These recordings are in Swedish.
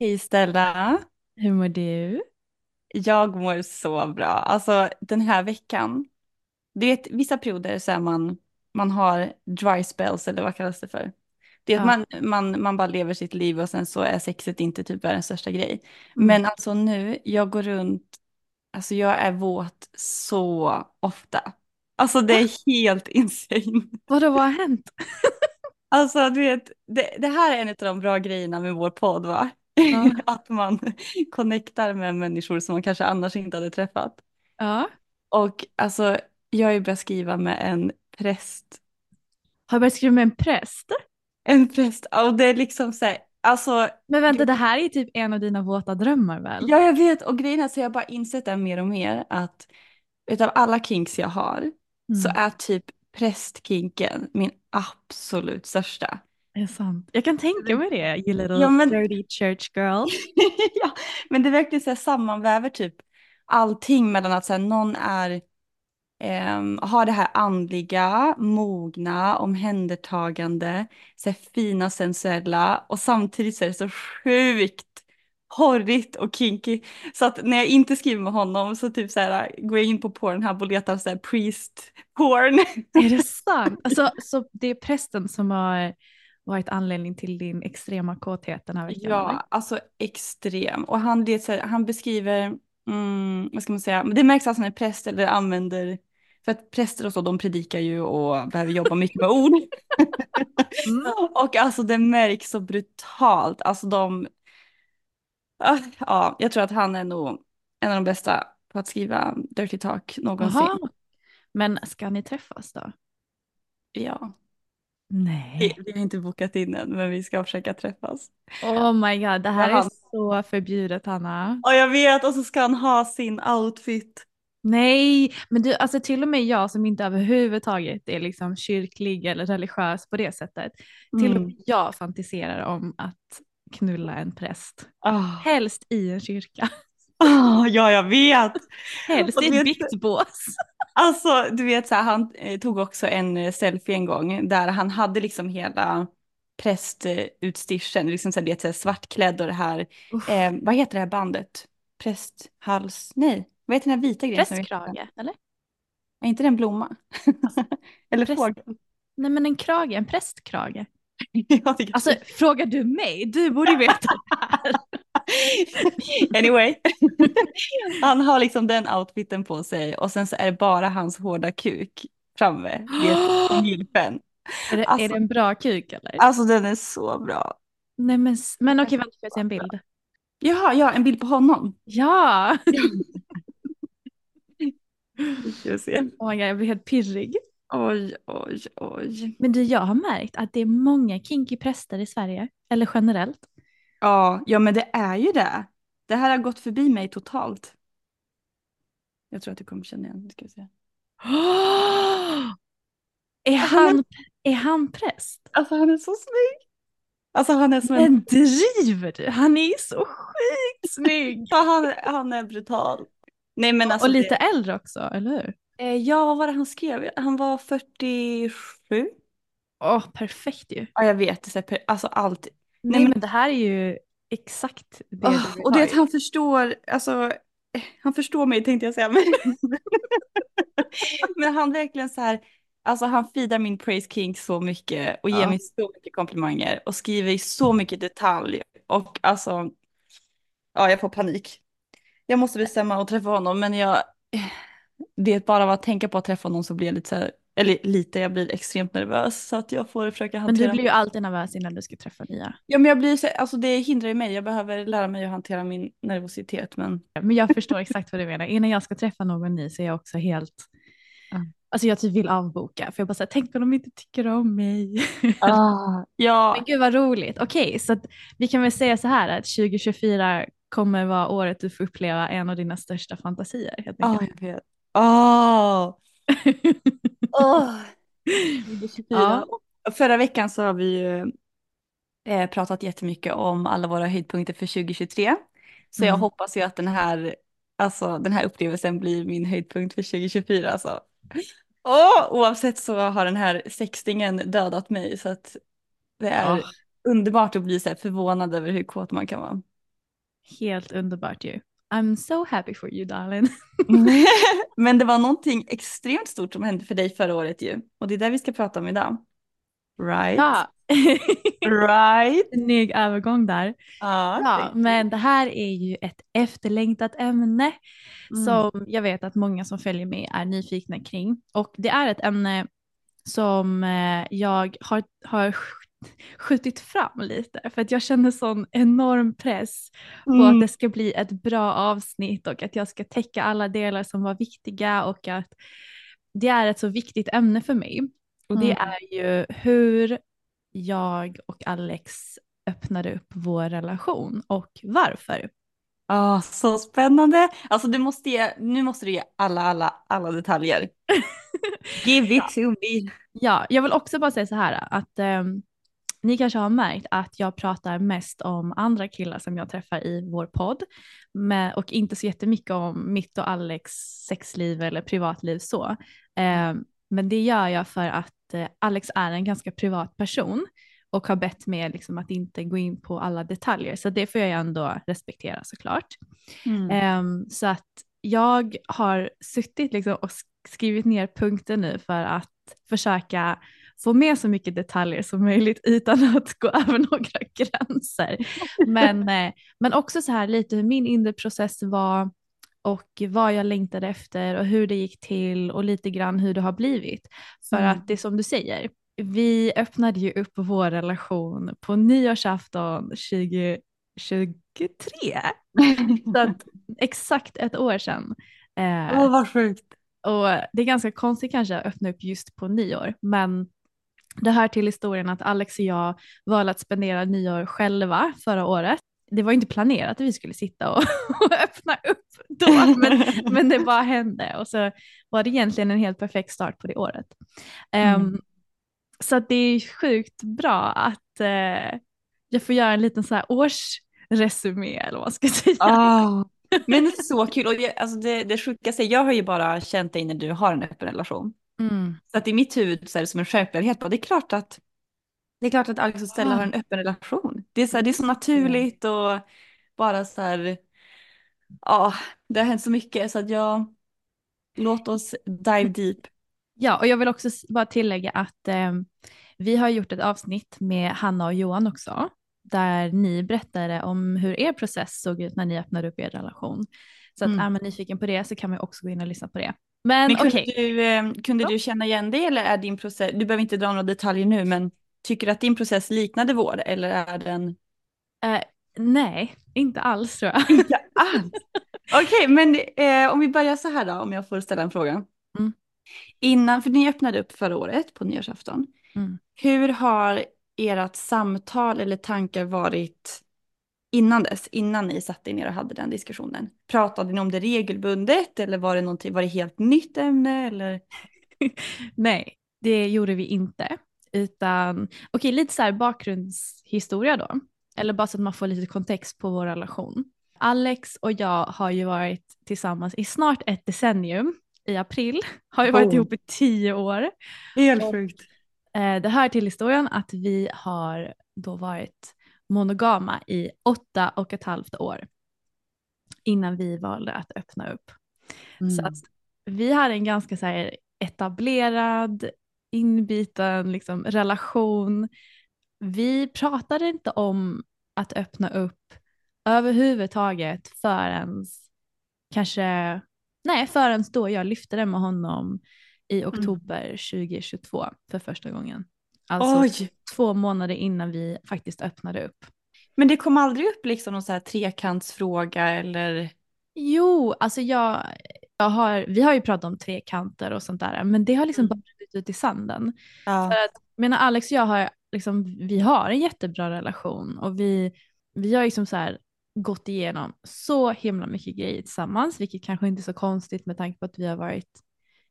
Hej Stella. hur mår du? Jag mår så bra. Alltså den här veckan. Du vet vissa perioder så är man, man har dry spells eller vad kallas det för? Det är att man, man, man bara lever sitt liv och sen så är sexet inte typ världens största grej. Mm. Men alltså nu, jag går runt, alltså jag är våt så ofta. Alltså det är helt insane. Vadå, vad har hänt? Alltså du vet, det, det här är en av de bra grejerna med vår podd va? Ja. Att man connectar med människor som man kanske annars inte hade träffat. Ja. Och alltså, jag har ju börjat skriva med en präst. Har du börjat skriva med en präst? En präst, och det är liksom så här, alltså, Men vänta, det här är typ en av dina våta drömmar väl? ja jag vet, och grejen är så jag har bara insett det mer och mer att utav alla kinks jag har så Mm, är typ prästkinken min absolut största. Det är sant. Jag kan tänka mig det, you little Ja, men- dirty church girl. ja, men det verkligen så här sammanväver typ allting mellan att så här, någon är ehm, har det här andliga, mogna, omhändertagande, så här, fina, sensuella och samtidigt så är det så sjukt horrigt och kinky. Så att när jag inte skriver med honom så typ så här går jag in på Pornhub och letar så här priest porn. Är det sant? Alltså, så det är prästen som har varit anledning till din extrema kåthet den här veckan? eller? Ja, alltså extrem. Och han, det, här, han beskriver, mm, vad ska man säga, det märks att han är präst eller använder, för att präster och så, de predikar ju och behöver jobba mycket med ord. Mm. Och alltså det märks så brutalt, alltså de, Ah, ja, jag tror att han är nog en av de bästa på att skriva dirty talk någonsin. Jaha. Men ska ni träffas då? Ja, Nej. vi, har inte bokat in än, men vi ska försöka träffas. Oh my god, det här han- är så förbjudet Hanna. Och jag vet, och så ska han ha sin outfit. Nej, men du, alltså till och med jag som inte överhuvudtaget är liksom kyrklig eller religiös på det sättet. Till och Mm. med jag fantiserar om att knulla en präst. Ah. Helst i en kyrka. Ah, ja, jag vet. Helst i ett biktbås. Alltså, du vet så här, han eh, tog också en eh, selfie en gång där han hade liksom hela prästutstyrseln, liksom så här, det är så här svartklädd och det här, eh, vad heter det här bandet? Prästhals, nej, vad heter den här vita grejen? Prästkrage, eller? Är inte det en blomma? Eller präst- fågel? Nej men en krage, en prästkrage. Alltså frågar du mig? Du borde veta det här. Anyway, han har liksom den outfiten på sig och sen så är det bara hans hårda kuk framme vid gylfen. Är det, är Alltså- det en bra kuk eller? Alltså den är så bra. Nej men, men okej vänta får jag se en bild. Jaha, ja, en bild på honom. Ja! Ska vi se. Oh my God, jag blir helt pirrig. Oj, oj, oj. Men du, jag har märkt att det är många kinky präster i Sverige, eller generellt. Ja, ja, men det är ju det. Det här har gått förbi mig totalt. Jag tror att du kommer känna igen. Ska vi se. Är han, är han präst? Alltså han är så snygg. Alltså han är som en... Men driver du? Han är så sjukt snygg! Han, han är brutal. Nej men alltså och lite det... äldre också, eller hur? Eh, Ja, vad var det han skrev? Han var 47. Åh, perfekt ju. Ja, jag vet. Alltså allt. Nej, men- men det här är ju exakt det Åh, du och det att han förstår, alltså, eh, han förstår mig tänkte jag säga. Men, men han verkligen så här, alltså han feedar min praise king så mycket och ger Ja. mig så mycket komplimanger och skriver i så mycket detalj. Och alltså, ja jag får panik. Jag måste bestämma att träffa honom men jag, det bara av att tänka på att träffa honom så blir jag lite så här, eller lite, jag blir extremt nervös så att jag får försöka Men hantera. du blir ju alltid nervös innan du ska träffa nya. Ja men jag blir så, alltså det hindrar ju mig, jag behöver lära mig att hantera min nervositet men Men jag förstår exakt vad du menar. Innan jag ska träffa någon ny så är jag också helt... Ja. Alltså jag typ vill avboka för jag bara säger tänk om de inte tycker om mig. Ah, ja. Men gud vad roligt. Okej, så att vi kan väl säga så här att 2024 kommer vara året du får uppleva en av dina största fantasier. Helt Ja, jag vet. Åh! Åh! 2024. Ja. Förra veckan så har vi ju eh, pratat jättemycket om alla våra höjdpunkter för 2023. Så jag Mm. hoppas ju att den här, alltså, den här upplevelsen blir min höjdpunkt för 2024. Alltså. Åh, oavsett så har den här sextingen dödat mig så att det är Ja. underbart att bli så förvånad över hur kåt man kan vara. Helt underbart ju. I'm so happy for you darling. Men det var någonting extremt stort som hände för dig förra året ju. Och det är det vi ska prata om idag. Right? Ja. Right? Snygg övergång där. Ja, Ja, men det här är ju ett efterlängtat ämne Mm. som jag vet att många som följer mig är nyfikna kring. Och det är ett ämne som eh, jag har, har skjutit fram lite för att jag känner sån enorm press på Mm. att det ska bli ett bra avsnitt och att jag ska täcka alla delar som var viktiga och att det är ett så viktigt ämne för mig. Och det Mm. är ju hur jag och Alex öppnade upp vår relation och varför. Ah, så spännande. Alltså du måste ge, nu måste du ge alla, alla, alla detaljer. Give it to me. Ja, jag vill också bara säga så här att ehm, ni kanske har märkt att jag pratar mest om andra killar som jag träffar i vår podd med, och inte så jättemycket om mitt och Alex sexliv eller privatliv så. Ehm, men det gör jag för att eh, Alex är en ganska privat person och har bett mig liksom att inte gå in på alla detaljer så det får jag ändå respektera såklart. Mm. Ehm, så att jag har suttit liksom och sk- skrivit ner punkter nu för att försöka få med så mycket detaljer som möjligt utan att gå över några gränser. Men, eh, men också så här lite hur min inre process var och vad jag längtade efter och hur det gick till och lite grann hur det har blivit. För Mm. att det är som du säger, vi öppnade ju upp vår relation på nyårsafton 2023. Så att, exakt ett år sedan. Eh, Åh, vad sjukt. och det är ganska konstigt kanske att öppna upp just på nyår, men det hör till historien att Alex och jag valde att spendera nyår själva förra året. Det var inte planerat att vi skulle sitta och, och öppna upp då, men, men det bara hände och så var det egentligen en helt perfekt start på det året. Ehm, Mm. så att det är sjukt bra att eh, jag får göra en liten så här årsresumé eller vad man ska säga. Ah. Men det är så kul. Och jag, alltså det, det sjukaste, jag har ju bara känt dig när du har en öppen relation. Mm. Så att i mitt huvud så är det som en självklarhet. bara, Det är klart att det är klart att Alex och Stella har en öppen relation. Det är så, här, det är så naturligt och bara så här. Ja, det har hänt så mycket så att jag. Låt oss dive deep. Ja, och jag vill också bara tillägga att eh, vi har gjort ett avsnitt med Hanna och Johan också, där ni berättade om hur er process såg ut när ni öppnade upp er relation. Så att Mm. är man nyfiken på det så kan man också gå in och lyssna på det. Men, Men kunde, okej, du, eh, kunde du känna igen det eller är din process, du behöver inte dra några detaljer nu, men tycker du att din process liknade vår eller är den? eh, Nej, inte alls tror jag. Inte alls? Okej, men eh, om vi börjar så här då, om jag får ställa en fråga. Mm. Innan, för ni öppnade upp förra året på nyårsafton. Mm. Hur har ert samtal eller tankar varit innan dess, innan ni satte er ner och hade den diskussionen? Pratade ni om det regelbundet eller var det, någonting, var det helt nytt ämne? Eller? Nej, det gjorde vi inte. Utan, okej lite så här bakgrundshistoria då. Eller bara så att man får lite kontext på vår relation. Alex och jag har ju varit tillsammans i snart ett decennium. I april har vi varit Oh. ihop i tio år. Helt sjukt. Eh, det hör till historien att vi har då varit monogama i åtta och ett halvt år. Innan vi valde att öppna upp. Så att vi hade en ganska så här etablerad, inbiten liksom, relation. Vi pratade inte om att öppna upp överhuvudtaget förrän kanske, nej förrän då jag lyfte det med honom i oktober 2022 för första gången. Alltså Oj, två månader innan vi faktiskt öppnade upp. men det kom aldrig upp liksom någon så här trekantsfråga eller? Jo, alltså jag, jag har, vi har ju pratat om trekanter och sånt där, men det har liksom Mm. bara runnit ut i sanden. Ja. För att, menar Alex och jag har, liksom, vi har en jättebra relation och vi, vi har liksom så här gått igenom så himla mycket grejer tillsammans, vilket kanske inte är så konstigt med tanke på att vi har varit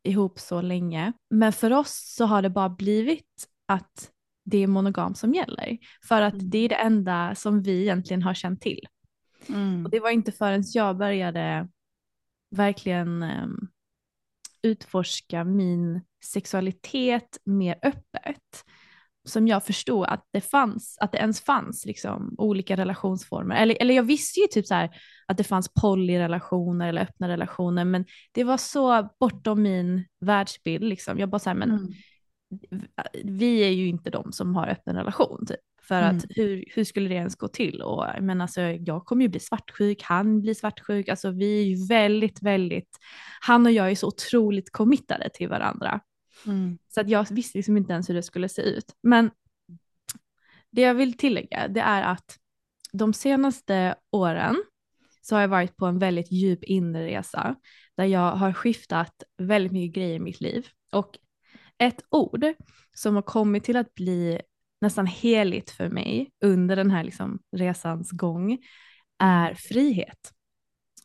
ihop så länge. Men för oss så har det bara blivit att det är monogam som gäller. För att Mm. det är det enda som vi egentligen har känt till. Mm. Och det var inte förrän jag började verkligen um, utforska min sexualitet mer öppet som jag förstod att det fanns, att det ens fanns liksom olika relationsformer. Eller, eller jag visste ju typ så här att det fanns polyrelationer eller öppna relationer, men det var så bortom min världsbild liksom. Jag bara så här, men Mm. Vi är ju inte de som har öppen relation typ. För Mm. att hur, hur skulle det ens gå till? Och, men alltså, jag kommer ju bli svartsjuk, han blir svartsjuk. Alltså, vi är ju väldigt, väldigt, han och jag är så otroligt committade till varandra. Mm. Så att jag visste liksom inte ens hur det skulle se ut. Men det jag vill tillägga det är att de senaste åren så har jag varit på en väldigt djup inre resa där jag har skiftat väldigt mycket grejer i mitt liv. Och ett ord som har kommit till att bli nästan heligt för mig under den här liksom resans gång är frihet.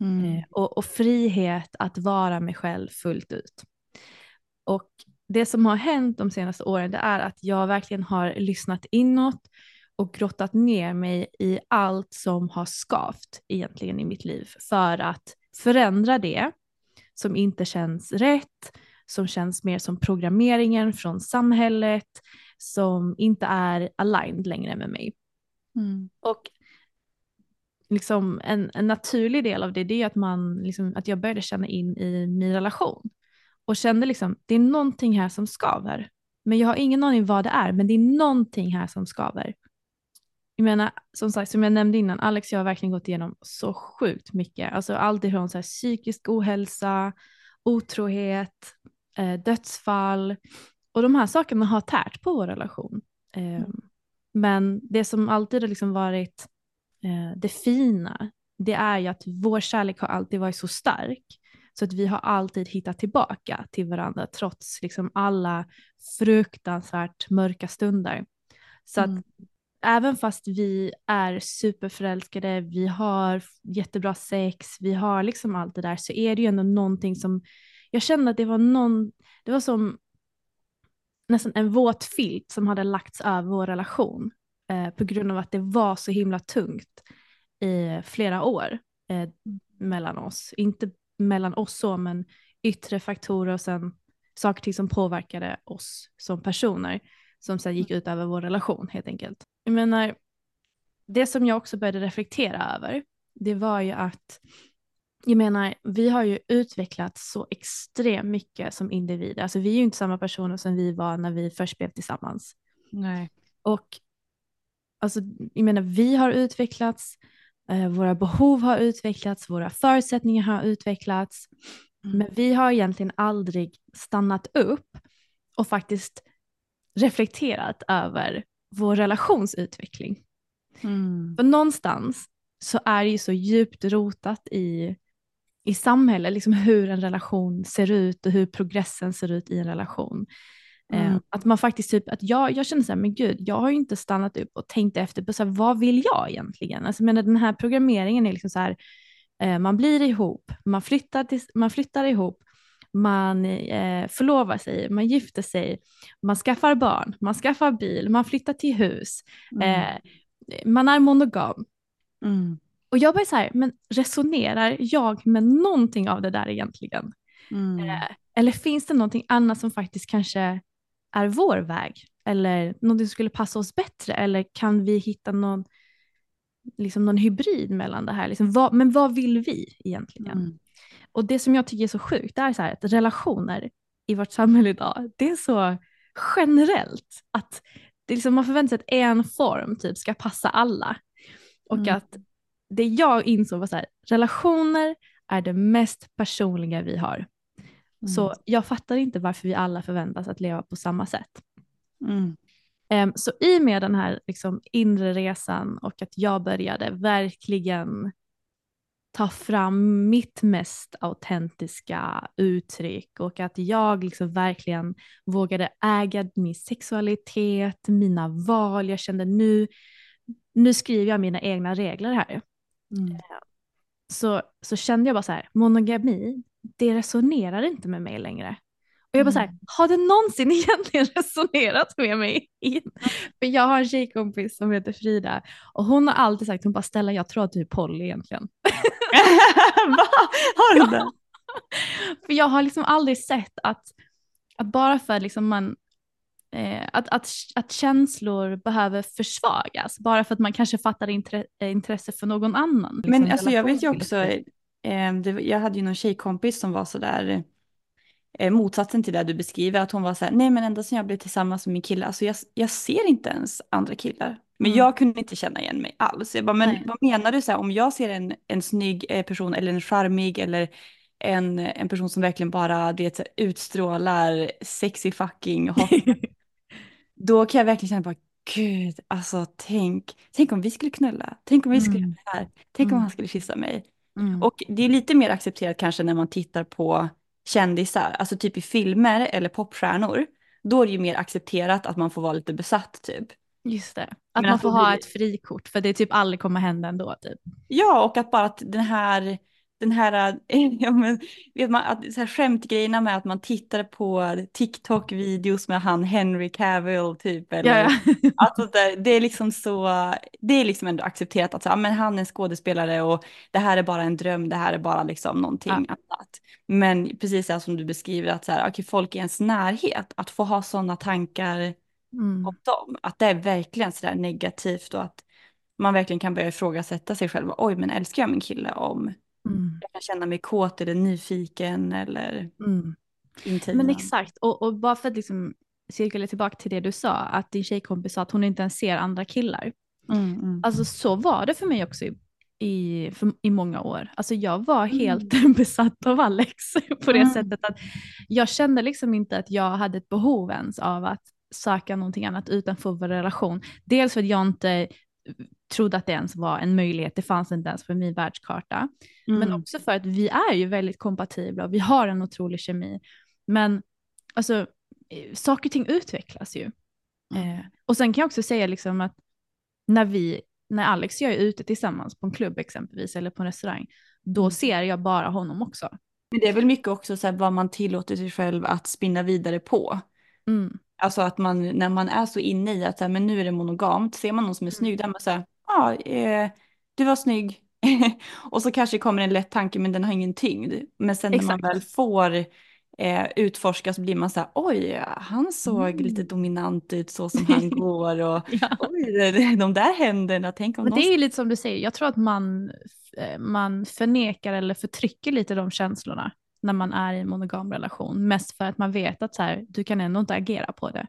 Mm. Eh, och, och frihet att vara mig själv fullt ut. Och det som har hänt de senaste åren det är att jag verkligen har lyssnat inåt och grottat ner mig i allt som har skavt egentligen i mitt liv för att förändra det som inte känns rätt, som känns mer som programmeringen från samhället, som inte är aligned längre med mig. Mm. Och liksom en, en naturlig del av det, det är att, man, liksom, att jag började känna in i min relation. Och kände liksom, det är någonting här som skaver. Men jag har ingen aning vad det är, men det är någonting här som skaver. Jag menar, som sagt, som jag nämnde innan, Alex och jag har verkligen gått igenom så sjukt mycket. Alltså allt ifrån så här psykisk ohälsa, otrohet, eh, dödsfall. Och de här sakerna har tärt på vår relation. Eh, Men det som alltid har liksom varit eh, det fina, det är ju att vår kärlek har alltid varit så stark. Så att vi har alltid hittat tillbaka till varandra trots liksom alla fruktansvärt mörka stunder. Så att Mm. även fast vi är superförälskade, vi har jättebra sex, vi har liksom allt det där så är det ju ändå någonting som, jag kände att det var någon, det var som nästan en våt filt som hade lagts över vår relation eh, på grund av att det var så himla tungt i flera år eh, mellan oss. Inte mellan oss så, men yttre faktorer och sen saker som påverkade oss som personer som sen gick ut över vår relation helt enkelt. Jag menar, det som jag också började reflektera över, det var ju att jag menar, vi har ju utvecklats så extremt mycket som individer. Alltså vi är ju inte samma personer som vi var när vi först blev tillsammans. Nej. Och alltså, jag menar, vi har utvecklats, eh, våra behov har utvecklats, våra förutsättningar har utvecklats. Mm. Men vi har egentligen aldrig stannat upp och faktiskt reflekterat över vår relationsutveckling. Mm. För någonstans så är det ju så djupt rotat i, i samhället, liksom hur en relation ser ut och hur progressen ser ut i en relation. Eh, Mm. att man faktiskt typ, att jag, jag känner så här, men gud, jag har ju inte stannat upp och tänkt efter på så här, vad vill jag egentligen? Alltså, men den här programmeringen är liksom så här, eh, man blir ihop, man flyttar, till, man flyttar ihop, man eh, förlovar sig, man gifter sig, man skaffar barn, man skaffar bil, man flyttar till hus, eh, man är monogam. Mm. Och jag bara så här, men resonerar jag med någonting av det där egentligen? Mm. Eh, eller finns det någonting annat som faktiskt kanske är vår väg? Eller någonting som skulle passa oss bättre? Eller kan vi hitta någon, liksom någon hybrid mellan det här? Liksom, vad, men vad vill vi egentligen? Mm. Och det som jag tycker är så sjukt, det är så här att relationer i vårt samhälle idag, det är så generellt att det liksom, man förväntar sig att en form typ ska passa alla. Och Mm. att det jag insåg var så här, relationer är det mest personliga vi har. Så Mm. jag fattar inte varför vi alla förväntas att leva på samma sätt. Mm. Em, så i och med den här liksom, inre resan och att jag började verkligen ta fram mitt mest autentiska uttryck och att jag liksom verkligen vågade äga min sexualitet, mina val. Jag kände nu, nu skriver jag mina egna regler här. Mm. Så, så kände jag bara så här, monogami, det resonerar inte med mig längre. Och jag bara så här, har det någonsin egentligen resonerat med mig? För jag har en tjejkompis som heter Frida och hon har alltid sagt, hon bara Stella jag tror att du är poly egentligen. Va? Har du det? För jag har liksom aldrig sett att, att bara för liksom man, eh, att, att, att känslor behöver försvagas, bara för att man kanske fattar intre, eh, intresse för någon annan. liksom, Men alltså jag vet ju också, eh, det, jag hade ju någon tjejkompis som var sådär, eh, motsatsen till det du beskriver, att hon var så här, nej men ända sedan jag blev tillsammans med min kille, alltså jag, jag ser inte ens andra killar. Men Mm. jag kunde inte känna igen mig alls. Jag bara, men Nej. vad menar du så här, om jag ser en, en snygg person eller en charmig eller en, en person som verkligen bara det, utstrålar sexy fucking hot, då kan jag verkligen känna bara, gud, alltså tänk, tänk om vi skulle knulla, tänk om vi skulle Mm. här, tänk om Mm. han skulle kyssa mig. Mm. Och det är lite mer accepterat kanske när man tittar på kändisar, alltså typ i filmer eller popstjärnor. Då är det ju mer accepterat att man får vara lite besatt typ. Just det, att Men man får ha blir- ett frikort för det typ aldrig kommer hända ändå. Typ. Ja, och att bara att den här, den här, ja, men, vet man, att så här skämtgrejerna med att man tittar på TikTok-videos med han Henry Cavill typ. Eller, Ja, ja. Alltså det, det är liksom så, det är liksom ändå accepterat att så, ja, men han är en skådespelare och det här är bara en dröm, det här är bara liksom någonting Ja. annat. Men precis så som du beskriver att så här, okay, folk i ens närhet, att få ha sådana tankar Mm. om dem, att det är verkligen sådär negativt och att man verkligen kan börja ifrågasätta sig själv. Oj, men älskar jag min kille om Mm. jag kan känna mig kåt eller nyfiken eller Mm. intim? Men exakt, och, och bara för att liksom cirkulera tillbaka till det du sa, att din tjejkompis sa att hon inte ens ser andra killar. Mm, mm. Alltså så var det för mig också i, i, för, i många år. Alltså jag var Mm. helt besatt av Alex på det Mm. sättet att jag kände liksom inte att jag hade ett behov ens av att söka någonting annat utanför vår relation. Dels för att jag inte trodde att det ens var en möjlighet, det fanns inte ens på min världskarta. Men Mm. också för att vi är ju väldigt kompatibla och vi har en otrolig kemi. Men alltså, eh, saker och ting utvecklas ju. Mm. Eh, och sen kan jag också säga liksom att när vi, när Alex och jag är ute tillsammans på en klubb exempelvis eller på en restaurang, då Mm. ser jag bara honom också. Men det är väl mycket också så här, vad man tillåter sig själv att spinna vidare på. Mm. Alltså att man, när man är så inne i att så här, men nu är det monogamt, ser man någon som är snygg, där man säger, ja, eh, du var snygg. och så kanske kommer en lätt tanke, men den har ingen tyngd. Men sen när man Exakt. väl får eh, utforska så blir man så här, oj, han såg Mm. lite dominant ut så som han går och Ja. oj, de där händerna, tänk om Men det är lite som du säger, jag tror att man, eh, man förnekar eller förtrycker lite de känslorna när man är i en monogam relation. Mest för att man vet att så här, du kan ändå inte agera på det.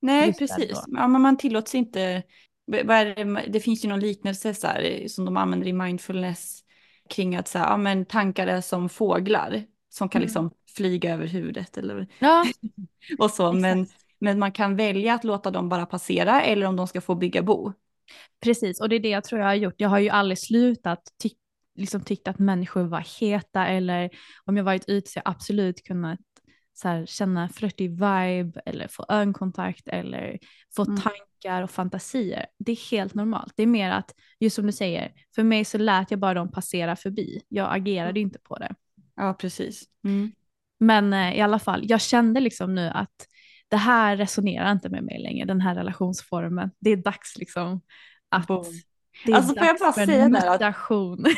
Nej, Just precis. Ja, men man tillåts inte. Det, det finns ju någon liknelse så här, som de använder i mindfulness kring att så här, ja, men tankar är som fåglar som kan Mm. liksom flyga över huvudet eller Ja, och så. Men, men man kan välja att låta dem bara passera eller om de ska få bygga bo. Precis, och det är det jag tror jag har gjort. Jag har ju aldrig slutat ty liksom tyckt att människor var heta eller om jag varit ute så jag absolut kunnat så här, känna flörtig vibe eller få ögonkontakt eller få Mm. tankar och fantasier. Det är helt normalt. Det är mer att, just som du säger, för mig så lät jag bara dem passera förbi. Jag agerade inte på det. Ja, precis. Mm. Men eh, i alla fall, jag kände liksom nu att det här resonerar inte med mig längre, den här relationsformen. Det är dags liksom att Boom. det är Alltså, får jag dags bara för säga en mutation.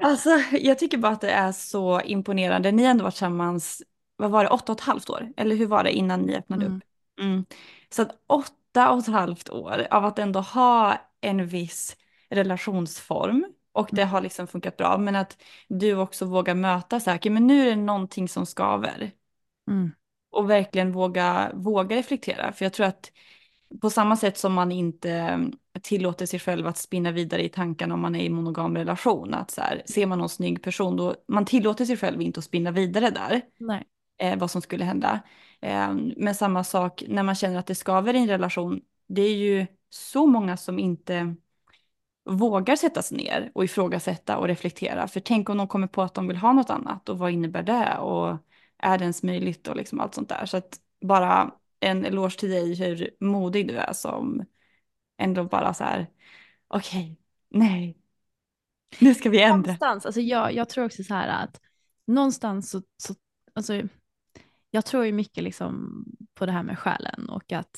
Alltså, jag tycker bara att det är så imponerande. Ni har ändå varit tillsammans, vad var det, åtta och ett halvt år? Eller hur var det innan ni öppnade Mm. upp? Mm. Så att åtta och ett halvt år av att ändå ha en viss relationsform och det har liksom funkat bra. Men att du också vågar möta så här, "Okej, men nu är det någonting som skaver. Mm. Och verkligen våga, våga reflektera. För jag tror att på samma sätt som man inte mm, tillåter sig själv att spinna vidare i tankarna om man är i monogam relation. Att så här, ser man någon snygg person då, man tillåter sig själv inte att spinna vidare där. Nej. Eh, vad som skulle hända. Ehm, men samma sak när man känner att det skaver i en relation. Det är ju så många som inte vågar sätta sig ner och ifrågasätta och reflektera. För tänk om de kommer på att de vill ha något annat och vad innebär det och är det ens möjligt och liksom allt sånt där. Så att bara en eloge till dig hur modig du är som ändå bara så här, okej, nej, nu ska vi ändra. Någonstans, alltså jag, jag tror också så här att någonstans så, så alltså, jag tror ju mycket liksom på det här med själen och att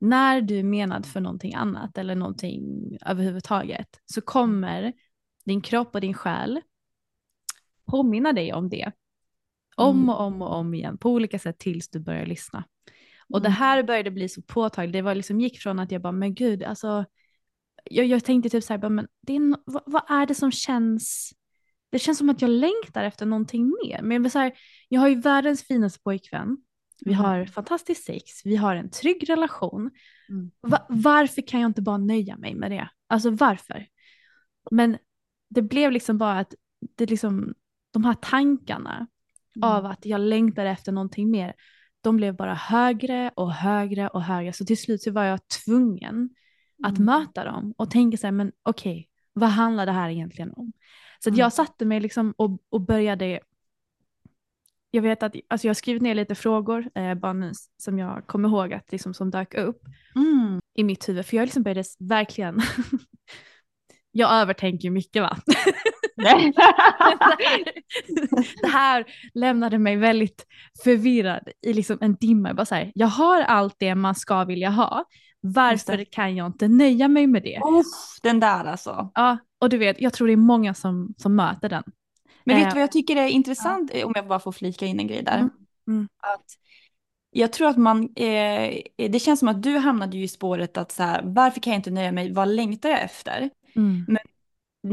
när du är menad för någonting annat eller någonting överhuvudtaget så kommer din kropp och din själ påminna dig om det. Om Mm. och om och om igen på olika sätt tills du börjar lyssna. Och det Mm. här började bli så påtagligt. Det var liksom gick från att jag bara, men gud, alltså. Jag, jag tänkte typ så här, bara, men det är, no- vad, vad är det som känns? Det känns som att jag längtar efter någonting mer. Men jag, så här, jag har ju världens finaste pojkvän. Vi Mm. har fantastiskt sex. Vi har en trygg relation. Mm. Va, varför kan jag inte bara nöja mig med det? Alltså varför? Men det blev liksom bara att det liksom, de här tankarna av att jag längtade efter någonting mer, de blev bara högre och högre och högre. Så till slut så var jag tvungen att Mm. möta dem och tänka så här, men okej, vad handlar det här egentligen om? Så att Mm. jag satte mig liksom och, och började, jag vet att, alltså jag har skrivit ner lite frågor, eh, bara nu, som jag kommer ihåg att liksom som dök upp Mm. i mitt huvud, för jag liksom började verkligen, jag övertänker mycket va. det här lämnade mig väldigt förvirrad i liksom en dimma. Bara så här, jag har allt det man ska vilja ha. Varför kan jag inte nöja mig med det? Uff, den där alltså. Ja, och du vet, jag tror det är många som, som möter den. Men vet Eh, du vad jag tycker är intressant, eh, om jag bara får flika in en grej där? Mm, mm. Att jag tror att man, eh, det känns som att du hamnade ju i spåret att så här, varför kan jag inte nöja mig, vad längtar jag efter? Mm.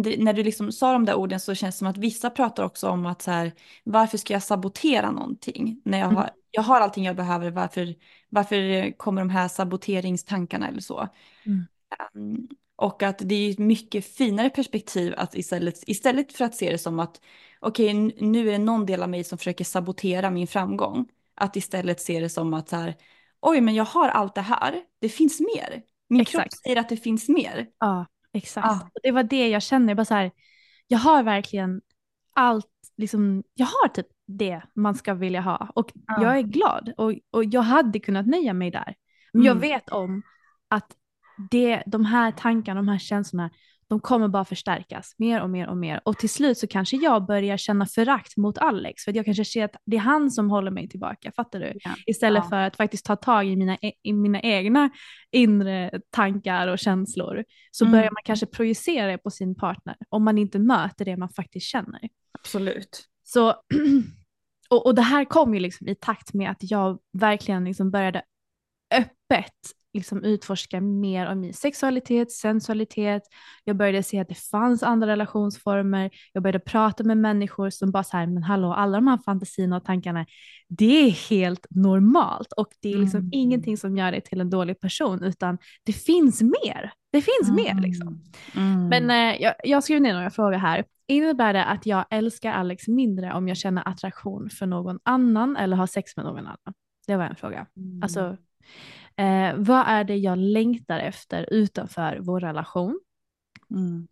Det, när du liksom sa de där orden så känns det som att vissa pratar också om att så här, varför ska jag sabotera någonting? När jag Mm. har, jag har allting jag behöver, varför, varför kommer de här saboteringstankarna eller så? Mm. Och att det är ett mycket finare perspektiv att istället, istället för att se det som att okej, n- nu är det någon del av mig som försöker sabotera min framgång. Att istället se det som att så här, oj, men jag har allt det här, det finns mer. Min kropp Exakt. säger att det finns mer. Ja, exakt. Ja. Och Det var det jag kände. Jag, bara så här, jag har verkligen allt, liksom, jag har typ det man ska vilja ha. Och Ja. jag är glad och, och jag hade kunnat nöja mig där. Men jag Mm. vet om att det, de här tankarna, de här känslorna, de kommer bara förstärkas mer och mer och mer. Och till slut så kanske jag börjar känna förakt mot Alex. För att jag kanske ser att det är han som håller mig tillbaka, fattar du? Ja. Istället Ja. för att faktiskt ta tag i mina, e- i mina egna inre tankar och känslor. Så Mm. börjar man kanske projicera det på sin partner om man inte möter det man faktiskt känner. Absolut. Så, och, och det här kom ju liksom i takt med att jag verkligen liksom började öppet liksom utforska mer om min sexualitet, sensualitet. Jag började se att det fanns andra relationsformer. Jag började prata med människor som bara så här, men hallå, alla de här fantasierna och tankarna, det är helt normalt och det är liksom Mm. ingenting som gör dig till en dålig person, utan det finns mer. Det finns mer liksom. Mm. Men eh, jag, jag skrev ner några frågor här. Innebär det att jag älskar Alex mindre om jag känner attraktion för någon annan eller har sex med någon annan? Det var en fråga. Mm. Alltså, Eh, vad är det jag längtar efter utanför vår relation? Mm.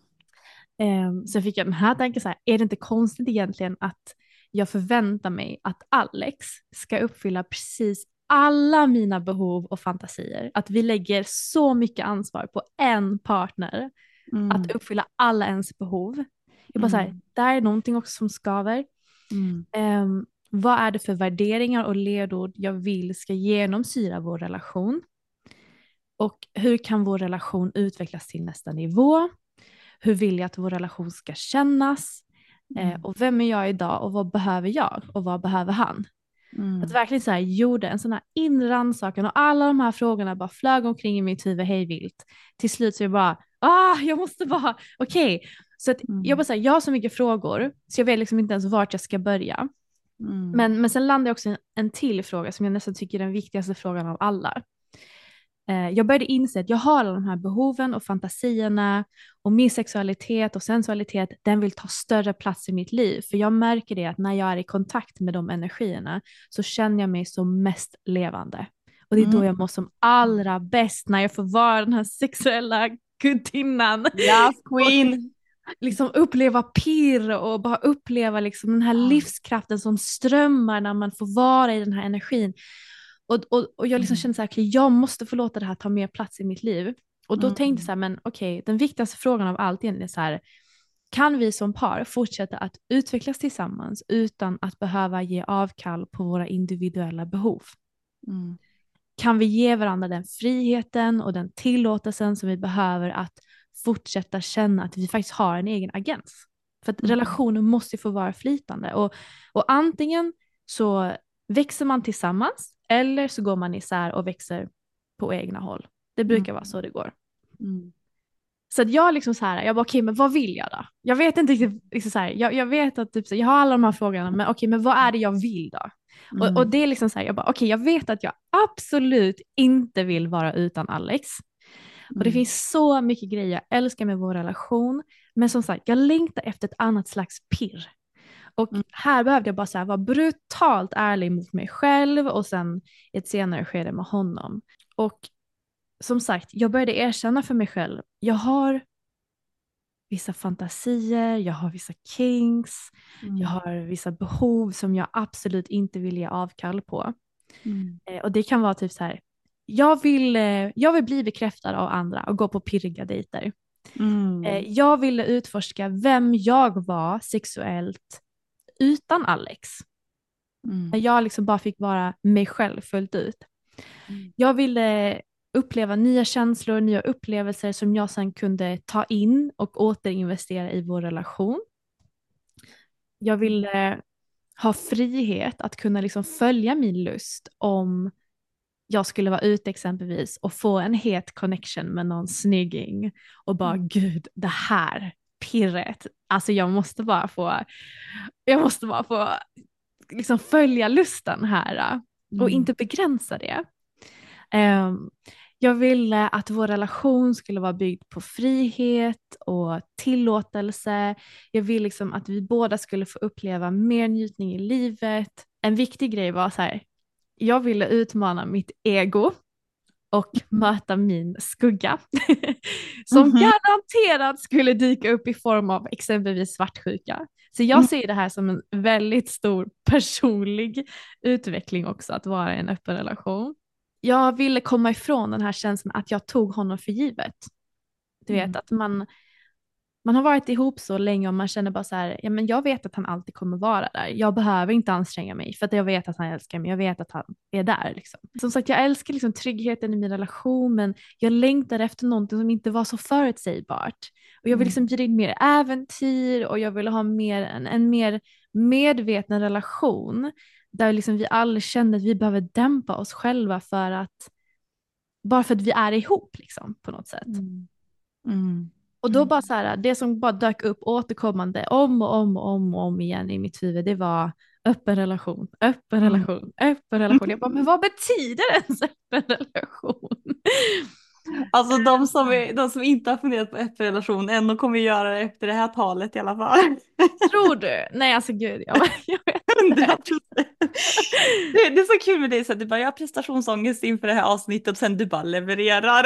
Eh, sen fick jag den här tanken så här, är det inte konstigt egentligen att jag förväntar mig att Alex ska uppfylla precis alla mina behov och fantasier. Att vi lägger så mycket ansvar på en partner Mm. att uppfylla alla ens behov. Jag bara så här, Mm. där är någonting också som skaver. Mm. Ehm, vad är det för värderingar och ledord jag vill ska genomsyra vår relation? Och hur kan vår relation utvecklas till nästa nivå? Hur vill jag att vår relation ska kännas? Eh, och vem är jag idag och vad behöver jag och vad behöver han? Mm. Att verkligen så här gjorde en sån här inre rannsakan och alla de här frågorna bara flög omkring i mitt huvud hej vilt. Till slut så jag bara, ah, jag måste bara, okej. Så att Mm. jag bara säger, jag har så mycket frågor så jag vet liksom inte ens vart jag ska börja. Mm. Men, men sen landade jag också en, en till fråga som jag nästan tycker är den viktigaste frågan av alla. Eh, jag började inse att jag har alla de här behoven och fantasierna och min sexualitet och sensualitet, den vill ta större plats i mitt liv. För jag märker det att när jag är i kontakt med de energierna så känner jag mig som mest levande. Och det är då Mm. jag mår som allra bäst, när jag får vara den här sexuella gudinnan Yes queen! Liksom uppleva pirr och bara uppleva liksom den här livskraften som strömmar när man får vara i den här energin. Och, och, och jag liksom Mm. kände så här, jag måste få låta det här ta mer plats i mitt liv. Och då Mm. tänkte jag så här, men okej, den viktigaste frågan av allt egentligen är så här, kan vi som par fortsätta att utvecklas tillsammans utan att behöva ge avkall på våra individuella behov? Mm. kan vi ge varandra den friheten och den tillåtelsen som vi behöver att fortsätta känna att vi faktiskt har en egen agens. För att Mm. relationen måste få vara flytande. Och, och antingen så växer man tillsammans eller så går man isär och växer på egna håll. Det brukar Mm. vara så det går. Mm. Så att jag liksom så här, jag bara okej men vad vill jag då? Jag vet inte riktigt, liksom så här, jag, jag vet att typ, jag har alla de här frågorna men okej men vad är det jag vill då? Och, Mm. och det är liksom så här, jag bara okej jag vet att jag absolut inte vill vara utan Alex. Och det Mm. finns så mycket grejer jag älskar med vår relation. Men som sagt, jag längtar efter ett annat slags pirr. Och Mm. här behövde jag bara så här vara brutalt ärlig mot mig själv och sen i ett senare skede med honom. Och som sagt, jag började erkänna för mig själv, jag har vissa fantasier, jag har vissa kinks, Mm. jag har vissa behov som jag absolut inte vill ge avkall på. Mm. Eh, och det kan vara typ så här, jag vill, eh, jag vill bli bekräftad av andra och gå på pirriga dejter. Mm. Eh, jag ville utforska vem jag var sexuellt utan Alex. Mm. Jag liksom bara fick vara mig själv fullt ut. Mm. Jag ville uppleva nya känslor, nya upplevelser som jag sen kunde ta in och återinvestera i vår relation. Jag ville ha frihet att kunna liksom följa min lust om jag skulle vara ute exempelvis och få en het connection med någon snygging och bara Mm. gud det här pirret, alltså jag måste bara få, jag måste bara få liksom följa lusten här och Mm. inte begränsa det. Ehm, jag ville att vår relation skulle vara byggd på frihet och tillåtelse. Jag vill liksom att vi båda skulle få uppleva mer njutning i livet. En viktig grej var så här, jag ville utmana mitt ego och möta min skugga som Mhm. garanterat skulle dyka upp i form av exempelvis svartsjuka. Så jag Mm. ser det här som en väldigt stor personlig utveckling också att vara i en öppen relation. Jag ville komma ifrån den här känslan att jag tog honom för givet. Du vet Mm. att man, man har varit ihop så länge och man känner bara så här, ja men jag vet att han alltid kommer vara där. Jag behöver inte anstränga mig för att jag vet att han älskar mig, jag vet att han är där. Liksom. Som sagt, jag älskar liksom tryggheten i min relation men jag längtar efter någonting som inte var så förutsägbart. Och jag vill liksom bjuda in mer äventyr och jag vill ha mer, en, en mer medveten relation där liksom vi alla känner att vi behöver dämpa oss själva för att bara för att vi är ihop liksom, på något sätt. Mm. Mm. Och då Mm. bara så här, det som bara dök upp återkommande om och om och om och om igen i mitt huvud, det var öppen relation, öppen Mm. relation, öppen relation. Jag bara, men vad betyder ens öppen relation? Alltså de som, är, de som inte har funderat på öppen relation ändå kommer göra det efter det här talet i alla fall. Tror du? Nej alltså gud, jag, jag vet inte. det, det är så kul med dig, så att du bara, jag har prestationsångest inför det här avsnittet och sen du bara levererar.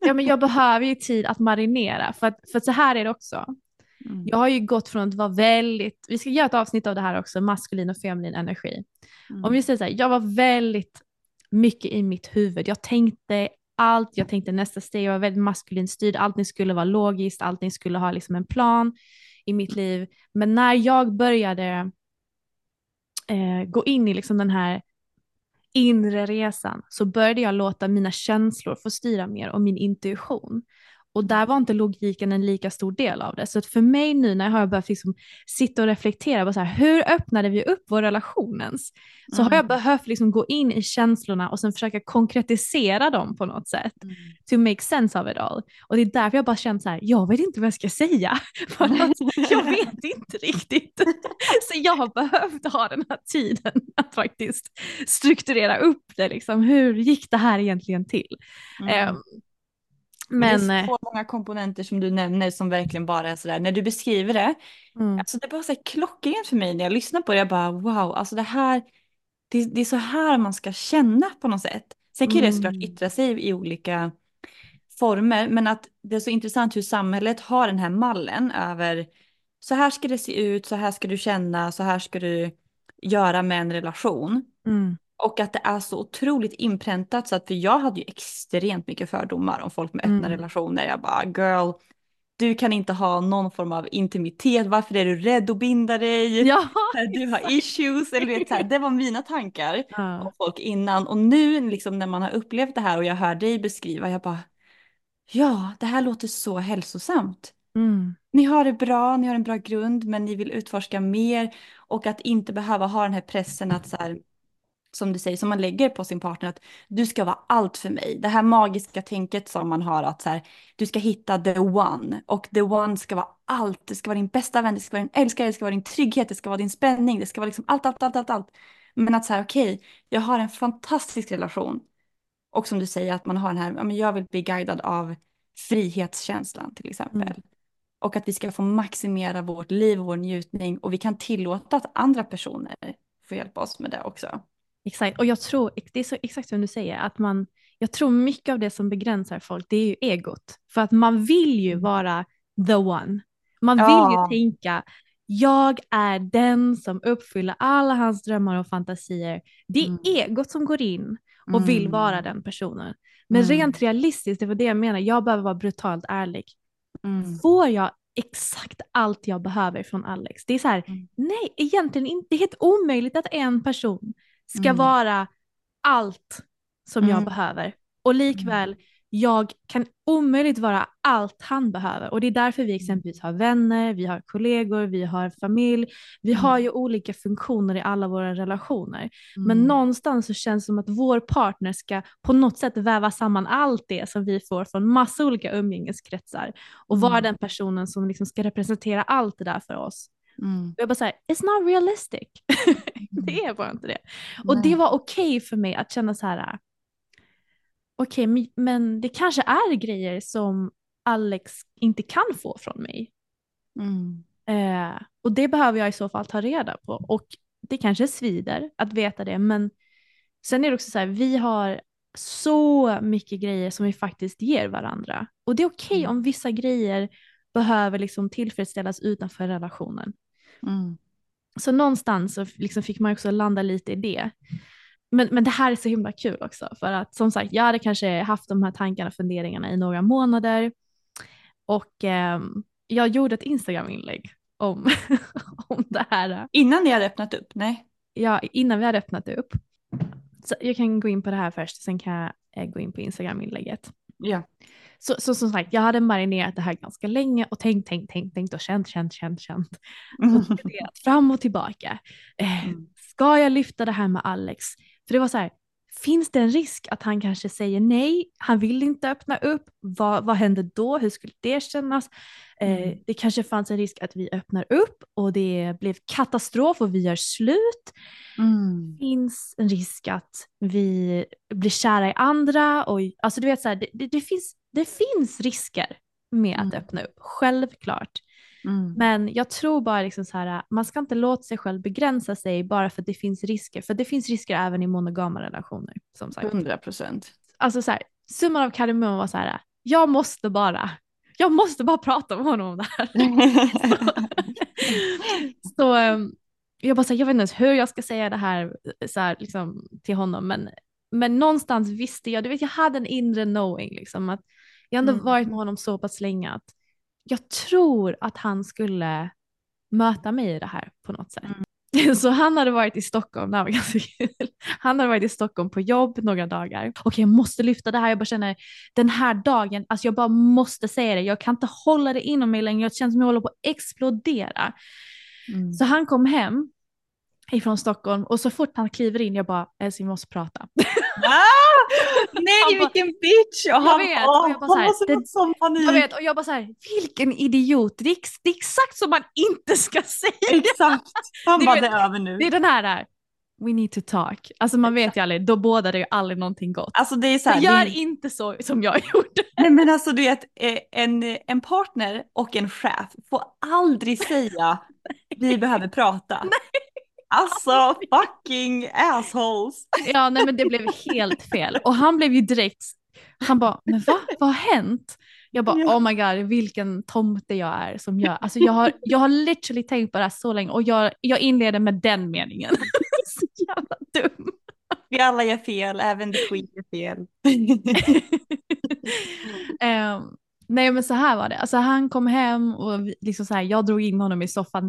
ja men jag behöver ju tid att marinera för att, för att så här är det också. Mm. Jag har ju gått från att vara väldigt, vi ska göra ett avsnitt av det här också, maskulin och feminin energi. Mm. Om vi säger så här, jag var väldigt mycket i mitt huvud. Jag tänkte allt, jag tänkte nästa steg, var väldigt maskulin styrd, allting skulle vara logiskt, allting skulle ha liksom en plan i mitt liv. Men när jag började eh, gå in i liksom den här inre resan så började jag låta mina känslor få styra mer och min intuition. Och där var inte logiken en lika stor del av det. Så för mig nu när jag har börjat liksom sitta och reflektera på så här, hur öppnade vi upp vår relation ens? Så mm. har jag behövt liksom gå in i känslorna och sen försöka konkretisera dem på något sätt. Mm. To make sense of it all. Och det är därför jag bara känt så här, jag vet inte vad jag ska säga. Att jag vet inte riktigt. Så jag har behövt ha den här tiden att faktiskt strukturera upp det. Liksom. Hur gick det här egentligen till? Mm. Um, men, det är så eh, många komponenter som du nämner som verkligen bara är sådär, när du beskriver det, mm. alltså det är bara så klockrent för mig när jag lyssnar på det, jag bara wow, alltså det här, det, det är så här man ska känna på något sätt. Sen kan mm. det såklart mm. yttra sig i olika former, men att det är så intressant hur samhället har den här mallen över så här ska det se ut, så här ska du känna, så här ska du göra med en relation. Mm. Och att det är så otroligt inpräntat så att för jag hade ju extremt mycket fördomar om folk med öppna mm. relationer. Jag bara girl, du kan inte ha någon form av intimitet, varför är du rädd att binda dig? Ja, du har issues, eller vet, så här, det var mina tankar ja. om folk innan. Och nu liksom, när man har upplevt det här och jag hör dig beskriva, jag bara, ja, det här låter så hälsosamt. Mm. Ni har det bra, ni har en bra grund, men ni vill utforska mer och att inte behöva ha den här pressen att så här, som du säger, som man lägger på sin partner, att du ska vara allt för mig. Det här magiska tänket som man har att så här, du ska hitta the one och the one ska vara allt. Det ska vara din bästa vän, det ska vara din älskare, det ska vara din trygghet, det ska vara din spänning, det ska vara liksom allt, allt, allt, allt, allt. Men att så här, okej, okay, jag har en fantastisk relation. Och som du säger, att man har den här, jag vill bli guidad av frihetskänslan till exempel. Mm. Och att vi ska få maximera vårt liv och vår njutning och vi kan tillåta att andra personer får hjälpa oss med det också. Exakt, och jag tror, det är så exakt som du säger, att man, jag tror mycket av det som begränsar folk, det är ju egot. För att man vill ju mm. vara the one. Man vill ja. ju tänka, jag är den som uppfyller alla hans drömmar och fantasier. Det är mm. egot som går in och mm. vill vara den personen. Men mm. rent realistiskt, det var det jag menar, jag behöver vara brutalt ärlig. Mm. Får jag exakt allt jag behöver från Alex? Det är så här, mm. nej egentligen inte, det är helt omöjligt att en person ska mm. vara allt som mm. jag behöver. Och likväl, mm. jag kan omöjligt vara allt han behöver. Och det är därför vi exempelvis har vänner, vi har kollegor, vi har familj. Vi mm. har ju olika funktioner i alla våra relationer. Men mm. någonstans så känns det som att vår partner ska på något sätt väva samman allt det som vi får från massa olika umgängeskretsar. Och vara mm. den personen som liksom ska representera allt det där för oss. Mm. jag bara såhär, it's not realistic. det är bara inte det. Och det var okej okay för mig att känna så här, okej, okay, men det kanske är grejer som Alex inte kan få från mig. Mm. Eh, och det behöver jag i så fall ta reda på. Och det kanske svider att veta det, men sen är det också så här, vi har så mycket grejer som vi faktiskt ger varandra. Och det är okej okay mm. om vissa grejer behöver liksom tillfredsställas utanför relationen. Mm. Så någonstans så liksom fick man också landa lite i det. Men, men det här är så himla kul också för att som sagt jag hade kanske haft de här tankarna och funderingarna i några månader och eh, jag gjorde ett Instagram-inlägg om, om det här. Innan ni hade öppnat upp? Nej. Ja, innan vi hade öppnat upp. Så jag kan gå in på det här först, sen kan jag eh, gå in på Instagram-inlägget. Ja. Så, så som sagt, jag hade marinerat det här ganska länge och tänkt, tänkt, tänkt, tänkt och känt, känt, känt, känt. Och fram och tillbaka. Eh, mm. ska jag lyfta det här med Alex? För det var så här, finns det en risk att han kanske säger nej, han vill inte öppna upp, vad, vad händer då, hur skulle det kännas? Eh, mm. det kanske fanns en risk att vi öppnar upp och det blev katastrof och vi gör slut. Mm. Finns en risk att vi blir kära i andra och alltså du vet så här, det, det, det, finns, det finns risker med mm. att öppna upp, självklart. Mm. Men jag tror bara liksom så här, man ska inte låta sig själv begränsa sig bara för att det finns risker. För det finns risker även i monogama relationer. Som sagt. 100 procent. Alltså så här, summan av kardemumman var så här, jag måste bara, jag måste bara prata med honom om det här. så um, jag bara så här, jag vet inte ens hur jag ska säga det här, så här liksom, till honom. Men, men någonstans visste jag, du vet jag hade en inre knowing liksom att jag ändå Mm. varit med honom så pass länge att jag tror att han skulle möta mig i det här på något sätt. Så han hade varit i Stockholm, det var ganska kul. Han hade varit i Stockholm på jobb några dagar. Okej, jag måste lyfta det här. Jag bara känner den här dagen, alltså jag bara måste säga det. Jag kan inte hålla det inom mig längre. Jag känner som jag håller på att explodera. Mm. Så han kom hem ifrån Stockholm och så fort han kliver in, jag bara, älskling vi måste prata. Ah! Nej, bara- vilken bitch! Och han, vet, och jag bara han så här, måste det-. Jag vet, och jag bara så här, vilken idiot. Det är, det är exakt som man inte ska säga. Exakt. Han bara, det är över nu. Det är den här där, we need to talk. Alltså man vet ju aldrig, då båda det ju aldrig någonting gott. Alltså det är så här, gör det inte så som jag gjorde. Nej men alltså du vet, eh, en, en partner och en chef får aldrig säga vi behöver prata. Alltså fucking assholes. Ja, nej men det blev helt fel. Och han blev ju direkt, han bara, men va? Vad har hänt? Jag bara, oh my god, vilken tomte jag är som gör. Alltså jag har, jag har literally tänkt på det här så länge och jag, jag inleder med den meningen. så jävla dum. Vi alla gör fel, även the queen gör fel. Ehm, nej men så här var det. Alltså han kom hem och liksom så här, jag drog in honom i soffan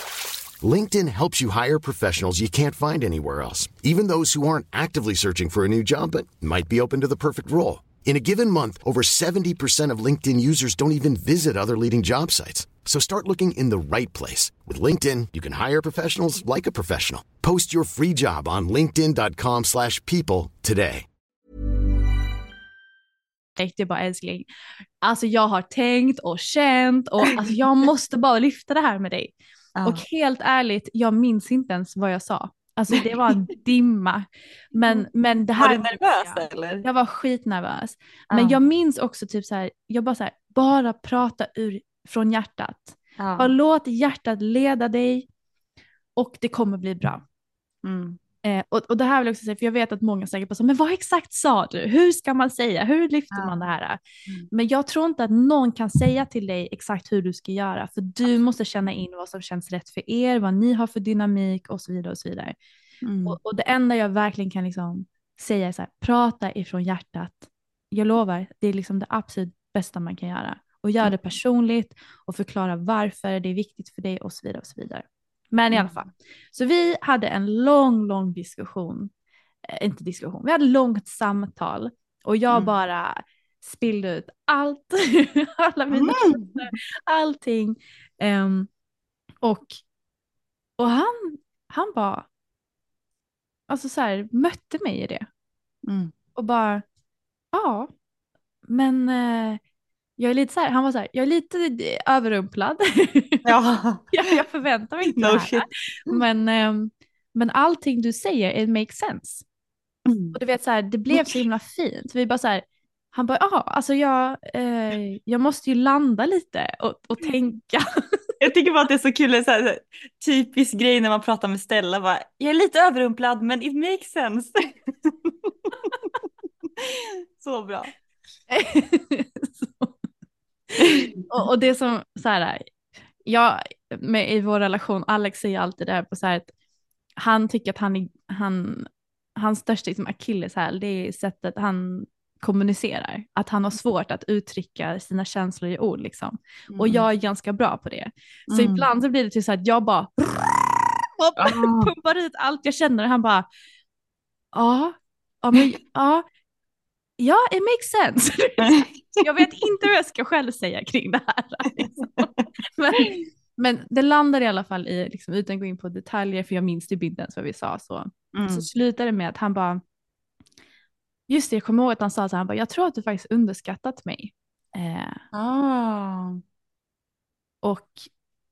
LinkedIn helps you hire professionals you can't find anywhere else, even those who aren't actively searching for a new job but might be open to the perfect role. In a given month, over 70% of LinkedIn users don't even visit other leading job sites. So start looking in the right place. With LinkedIn, you can hire professionals like a professional. Post your free job on linkedin.com/people slash people today. Jag bara älskling, alltså jag har tänkt och känt och alltså jag måste bara lyfta det här med dig. Och helt ärligt, jag minns inte ens vad jag sa. Alltså det var en dimma. Men, men det här... Var du nervös eller? Jag var skitnervös. Men Ja. jag minns också typ så här, jag bara så här, bara prata ur, från hjärtat. Bara Ja. låt hjärtat leda dig och det kommer bli bra. Mm. Eh, och, och det här vill jag också säga, för jag vet att många säger på så, men vad exakt sa du? Hur ska man säga? Hur lyfter Ja. man det här? Mm. Men jag tror inte att någon kan säga till dig exakt hur du ska göra, för du måste känna in vad som känns rätt för er, vad ni har för dynamik och så vidare och så vidare. Mm. Och, och det enda jag verkligen kan liksom säga är så här, prata ifrån hjärtat. Jag lovar, det är liksom det absolut bästa man kan göra. Och göra det personligt och förklara varför det är viktigt för dig och så vidare och så vidare. Men i alla fall, så vi hade en lång, lång diskussion. Eh, inte diskussion, vi hade långt samtal och jag Mm. bara spillde ut allt, alla mina känslor, allting. Ehm, och, och han, han bara, alltså så här, mötte mig i det. Mm. Och bara, ja, men eh, jag är lite så här, han var så här, jag är lite överrumplad. Ja. jag, jag förväntar mig inte No det här. shit. Men, ehm, men allting du säger, it makes sense. Mm. Och du vet så här, det blev så himla fint. Vi bara så här, han bara, ja, alltså jag, eh, jag måste ju landa lite och, och tänka. Jag tycker bara att det är så kul, så här, typisk grej när man pratar med Stella. Bara, jag är lite överrumplad men it makes sense. så bra. Och, och det som, så här, jag, med, i vår relation, Alex säger alltid det här på så här att han tycker att han, är- han hans största liksom, akilleshäl, det är sättet han kommunicerar. Att han har svårt att uttrycka sina känslor i ord liksom. Och jag är ganska bra på det. Så Mm. ibland så blir det till så att jag bara Ah. pumpar ut allt jag känner och han bara ja, ja, men, ja, ja, it makes sense. jag vet inte hur jag ska själv säga kring det här. Liksom. Men, Men det landar i alla fall i, liksom, utan att gå in på detaljer, för jag minns typ inte ens vad vi sa, så, Mm. så slutade det med att han bara, just det, jag kommer ihåg att han sa så här, han bara, jag tror att du faktiskt underskattat mig. Eh, Ah. och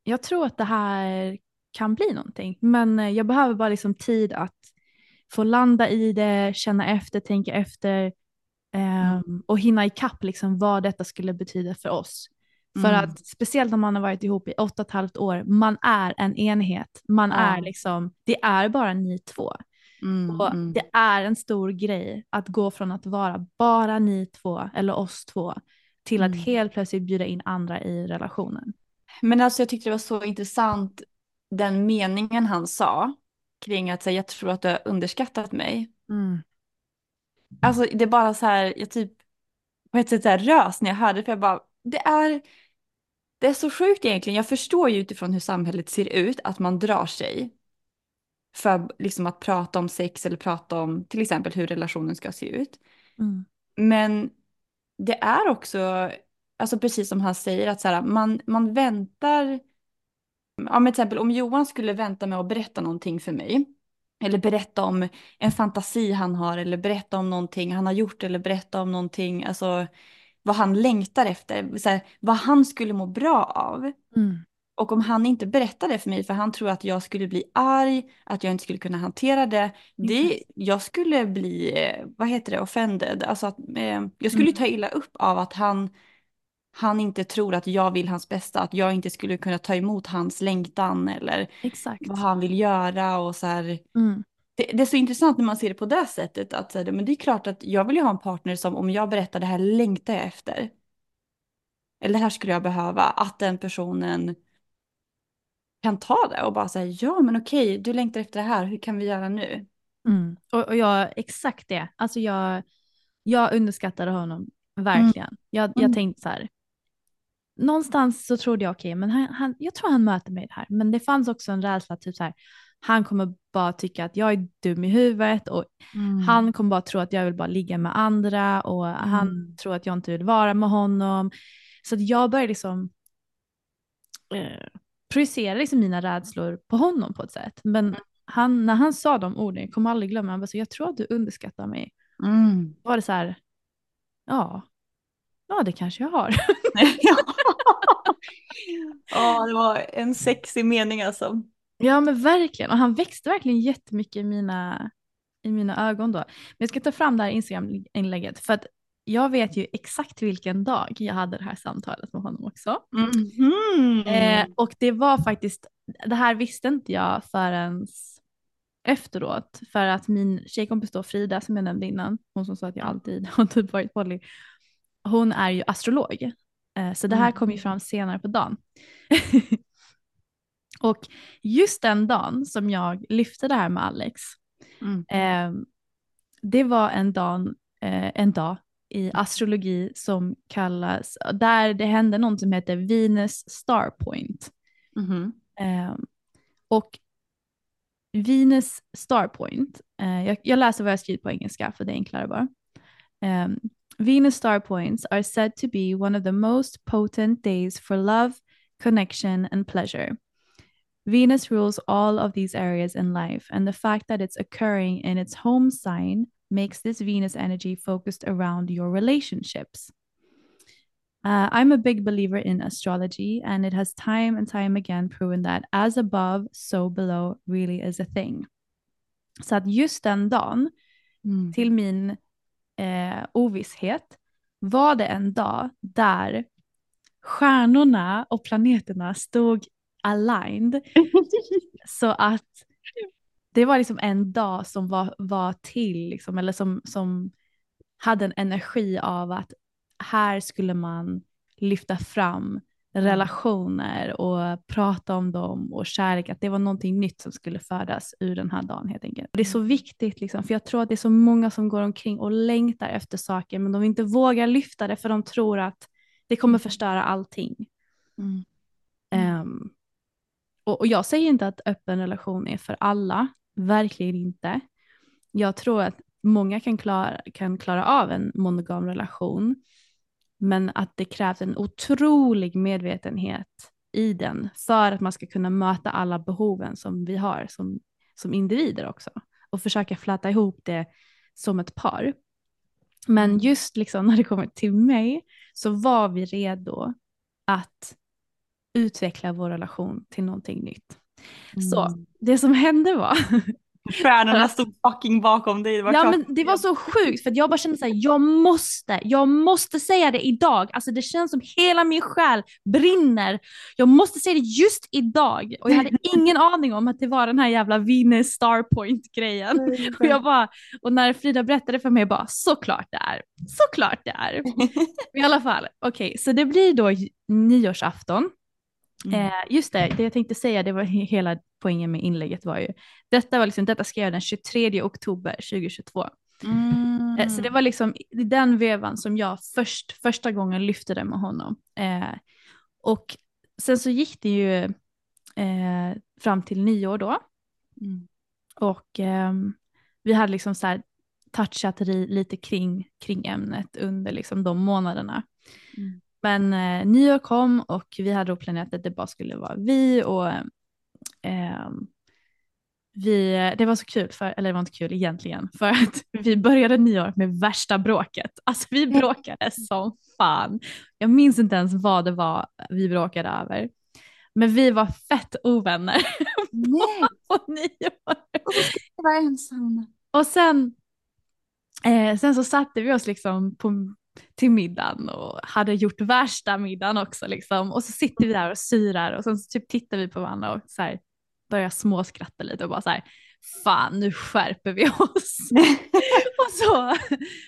jag tror att det här kan bli någonting, men eh, jag behöver bara liksom tid att få landa i det, känna efter, tänka efter ehm, och hinna ikapp liksom vad detta skulle betyda för oss. För Mm. att speciellt om man har varit ihop i åtta och ett halvt år, man är en enhet. Man Ja. är liksom, det är bara ni två. Mm, Och mm. det är en stor grej att gå från att vara bara ni två eller oss två till att Mm. helt plötsligt bjuda in andra i relationen. Men alltså jag tyckte det var så intressant den meningen han sa kring att säga jag tror att du har underskattat mig. Alltså det är bara så här, jag typ på ett sätt så här rös när jag hörde för jag bara, det är, det är så sjukt egentligen. Jag förstår ju utifrån hur samhället ser ut att man drar sig för liksom att prata om sex eller prata om till exempel hur relationen ska se ut. Mm. Men det är också, alltså precis som han säger, att så här, man, man väntar. Ja, men till exempel om Johan skulle vänta med att berätta någonting för mig. Eller berätta om en fantasi han har eller berätta om någonting han har gjort eller berätta om någonting, alltså vad han längtar efter, så här, vad han skulle må bra av. Mm. Och om han inte berättar det för mig för han tror att jag skulle bli arg, att jag inte skulle kunna hantera det, det jag skulle bli, eh, vad heter det, offended. Alltså att, eh, jag skulle Mm. ta illa upp av att han, han inte tror att jag vill hans bästa, att jag inte skulle kunna ta emot hans längtan eller Exakt. vad han vill göra och så här. Mm. Det, det är så intressant när man ser det på det sättet att så här, men det är klart att jag vill ju ha en partner som om jag berättar det här längtar jag efter. Eller det här skulle jag behöva, att den personen kan ta det och bara säga ja men okej, du längtar efter det här, hur kan vi göra nu? Mm. Och, och jag, exakt det. Alltså jag, jag underskattade honom verkligen. Jag, jag Mm. tänkte så här, någonstans så trodde jag okej, men han, han, jag tror han möter mig här. Men det fanns också en rädsla, typ så här, han kommer bara tycka att jag är dum i huvudet och han kommer bara tro att jag vill bara ligga med andra och han Mm. tror att jag inte vill vara med honom. Så att jag började liksom eh, projicera liksom mina rädslor på honom på ett sätt. Men han, när han sa de orden, jag kommer aldrig glömma, han bara så, jag tror att du underskattar mig. Mm. Var det så här, ja, ja det kanske jag har. ja, det var en sexig mening alltså. Ja men verkligen, och han växte verkligen jättemycket i mina, i mina ögon då. Men jag ska ta fram det här Instagram-inlägget för att jag vet ju exakt vilken dag jag hade det här samtalet med honom också. Mhm. Eh, och det var faktiskt, det här visste inte jag förrän efteråt. För att min tjejkompis då Frida som jag nämnde innan, hon som sa att jag alltid har typ varit poly, hon är ju astrolog. Eh, så det här kom ju fram senare på dagen. och just den dagen som jag lyfte det här med Alex, Mm. eh, det var en dag, eh, en dag i astrologi som kallas, där det hände något som heter Venus Star Point. Mhm. Eh, och Venus Star Point, eh, jag, jag läser vad jag skrivit på engelska för det är enklare bara. Venus star points are said to be one of the most potent days for love, connection, and pleasure. Venus rules all of these areas in life, and the fact that it's occurring in its home sign makes this Venus energy focused around your relationships. Uh, I'm a big believer in astrology, and it has time and time again proven that as above, so below really is a thing. Så att just den dagen, Mm. till min eh, ovisshet, var det en dag där stjärnorna och planeterna stod aligned. Så att det var liksom en dag som var, var till, liksom, eller som, som hade en energi av att här skulle man lyfta fram relationer och prata om dem och kärlek, att det var någonting nytt som skulle födas ur den här dagen helt enkelt. Det är så viktigt, liksom, för jag tror att det är så många som går omkring och längtar efter saker, men de inte vågar lyfta det för de tror att det kommer förstöra allting. Mm. Ehm, och, och jag säger inte att öppen relation är för alla, verkligen inte. Jag tror att många kan klara, kan klara av en monogam relation, men att det krävs en otrolig medvetenhet i den för att man ska kunna möta alla behoven som vi har som, som individer också och försöka fläta ihop det som ett par. Men just liksom när det kommer till mig så var vi redo att utveckla vår relation till någonting nytt. Mm. Så det som hände var Stjärnorna stod fucking bakom dig. Det ja men det var så sjukt för jag bara kände såhär, jag måste, jag måste säga det idag. Alltså det känns som hela min själ brinner. Jag måste säga det just idag. Och jag hade ingen aning om att det var den här jävla Venus Starpoint grejen. Och, jag bara, och när Frida berättade för mig, jag bara såklart det är. Såklart det är. I alla fall, okej, okay, så det blir då nyårsafton. Mm. Eh, just det, det jag tänkte säga, det var hela poängen med inlägget var ju, detta var liksom, detta skrev jag den 23 oktober 2022. Mm. Eh, så det var liksom i den vevan som jag först, första gången lyfte det med honom. Eh, och sen så gick det ju eh, fram till nyår då. Mm. Och ehm, vi hade liksom så här touchat lite kring, kring ämnet under liksom de månaderna. Mm. Men eh, nyår kom och vi hade då planerat att det bara skulle vara vi och eh, vi, det var så kul, för, eller det var inte kul egentligen, för att vi började nyår med värsta bråket. Alltså vi bråkade som fan. Jag minns inte ens vad det var vi bråkade över. Men vi var fett ovänner Nej. på, på nyår. Och så vara ensam. Och sen, eh, sen så satte vi oss liksom på till middagen och hade gjort värsta middagen också liksom. Och så sitter vi där och syrar och sen så typ tittar vi på varandra och så här börjar småskratta lite och bara så här fan nu skärper vi oss. och så,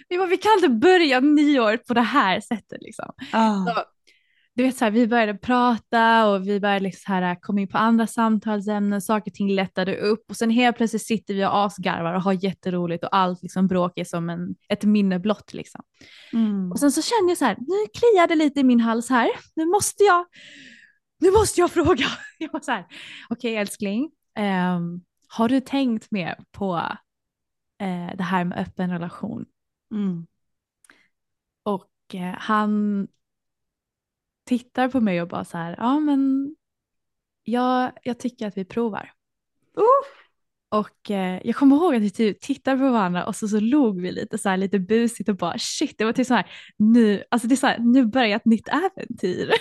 vi, bara, vi kan inte börja nyår på det här sättet liksom. Oh. Så, du vet så här, vi började prata och vi började liksom här, komma in på andra samtalsämnen, saker och ting lättade upp och sen helt plötsligt sitter vi och asgarvar och har jätteroligt och allt liksom bråk är som en, ett minne blott liksom. Mm. Och sen så känner jag så här, nu kliar det lite i min hals här, nu måste jag, nu måste jag fråga. Jag var så här, okej okay, älskling, um, har du tänkt mer på uh, det här med öppen relation? Mm. Och uh, han tittar på mig och bara så här, ja men jag, jag tycker att vi provar. Uh. Och eh, jag kommer ihåg att vi typ tittade på varandra och så, så log vi lite så här lite busigt och bara shit det var typ så här nu, alltså det är så här, nu börjar ett nytt äventyr.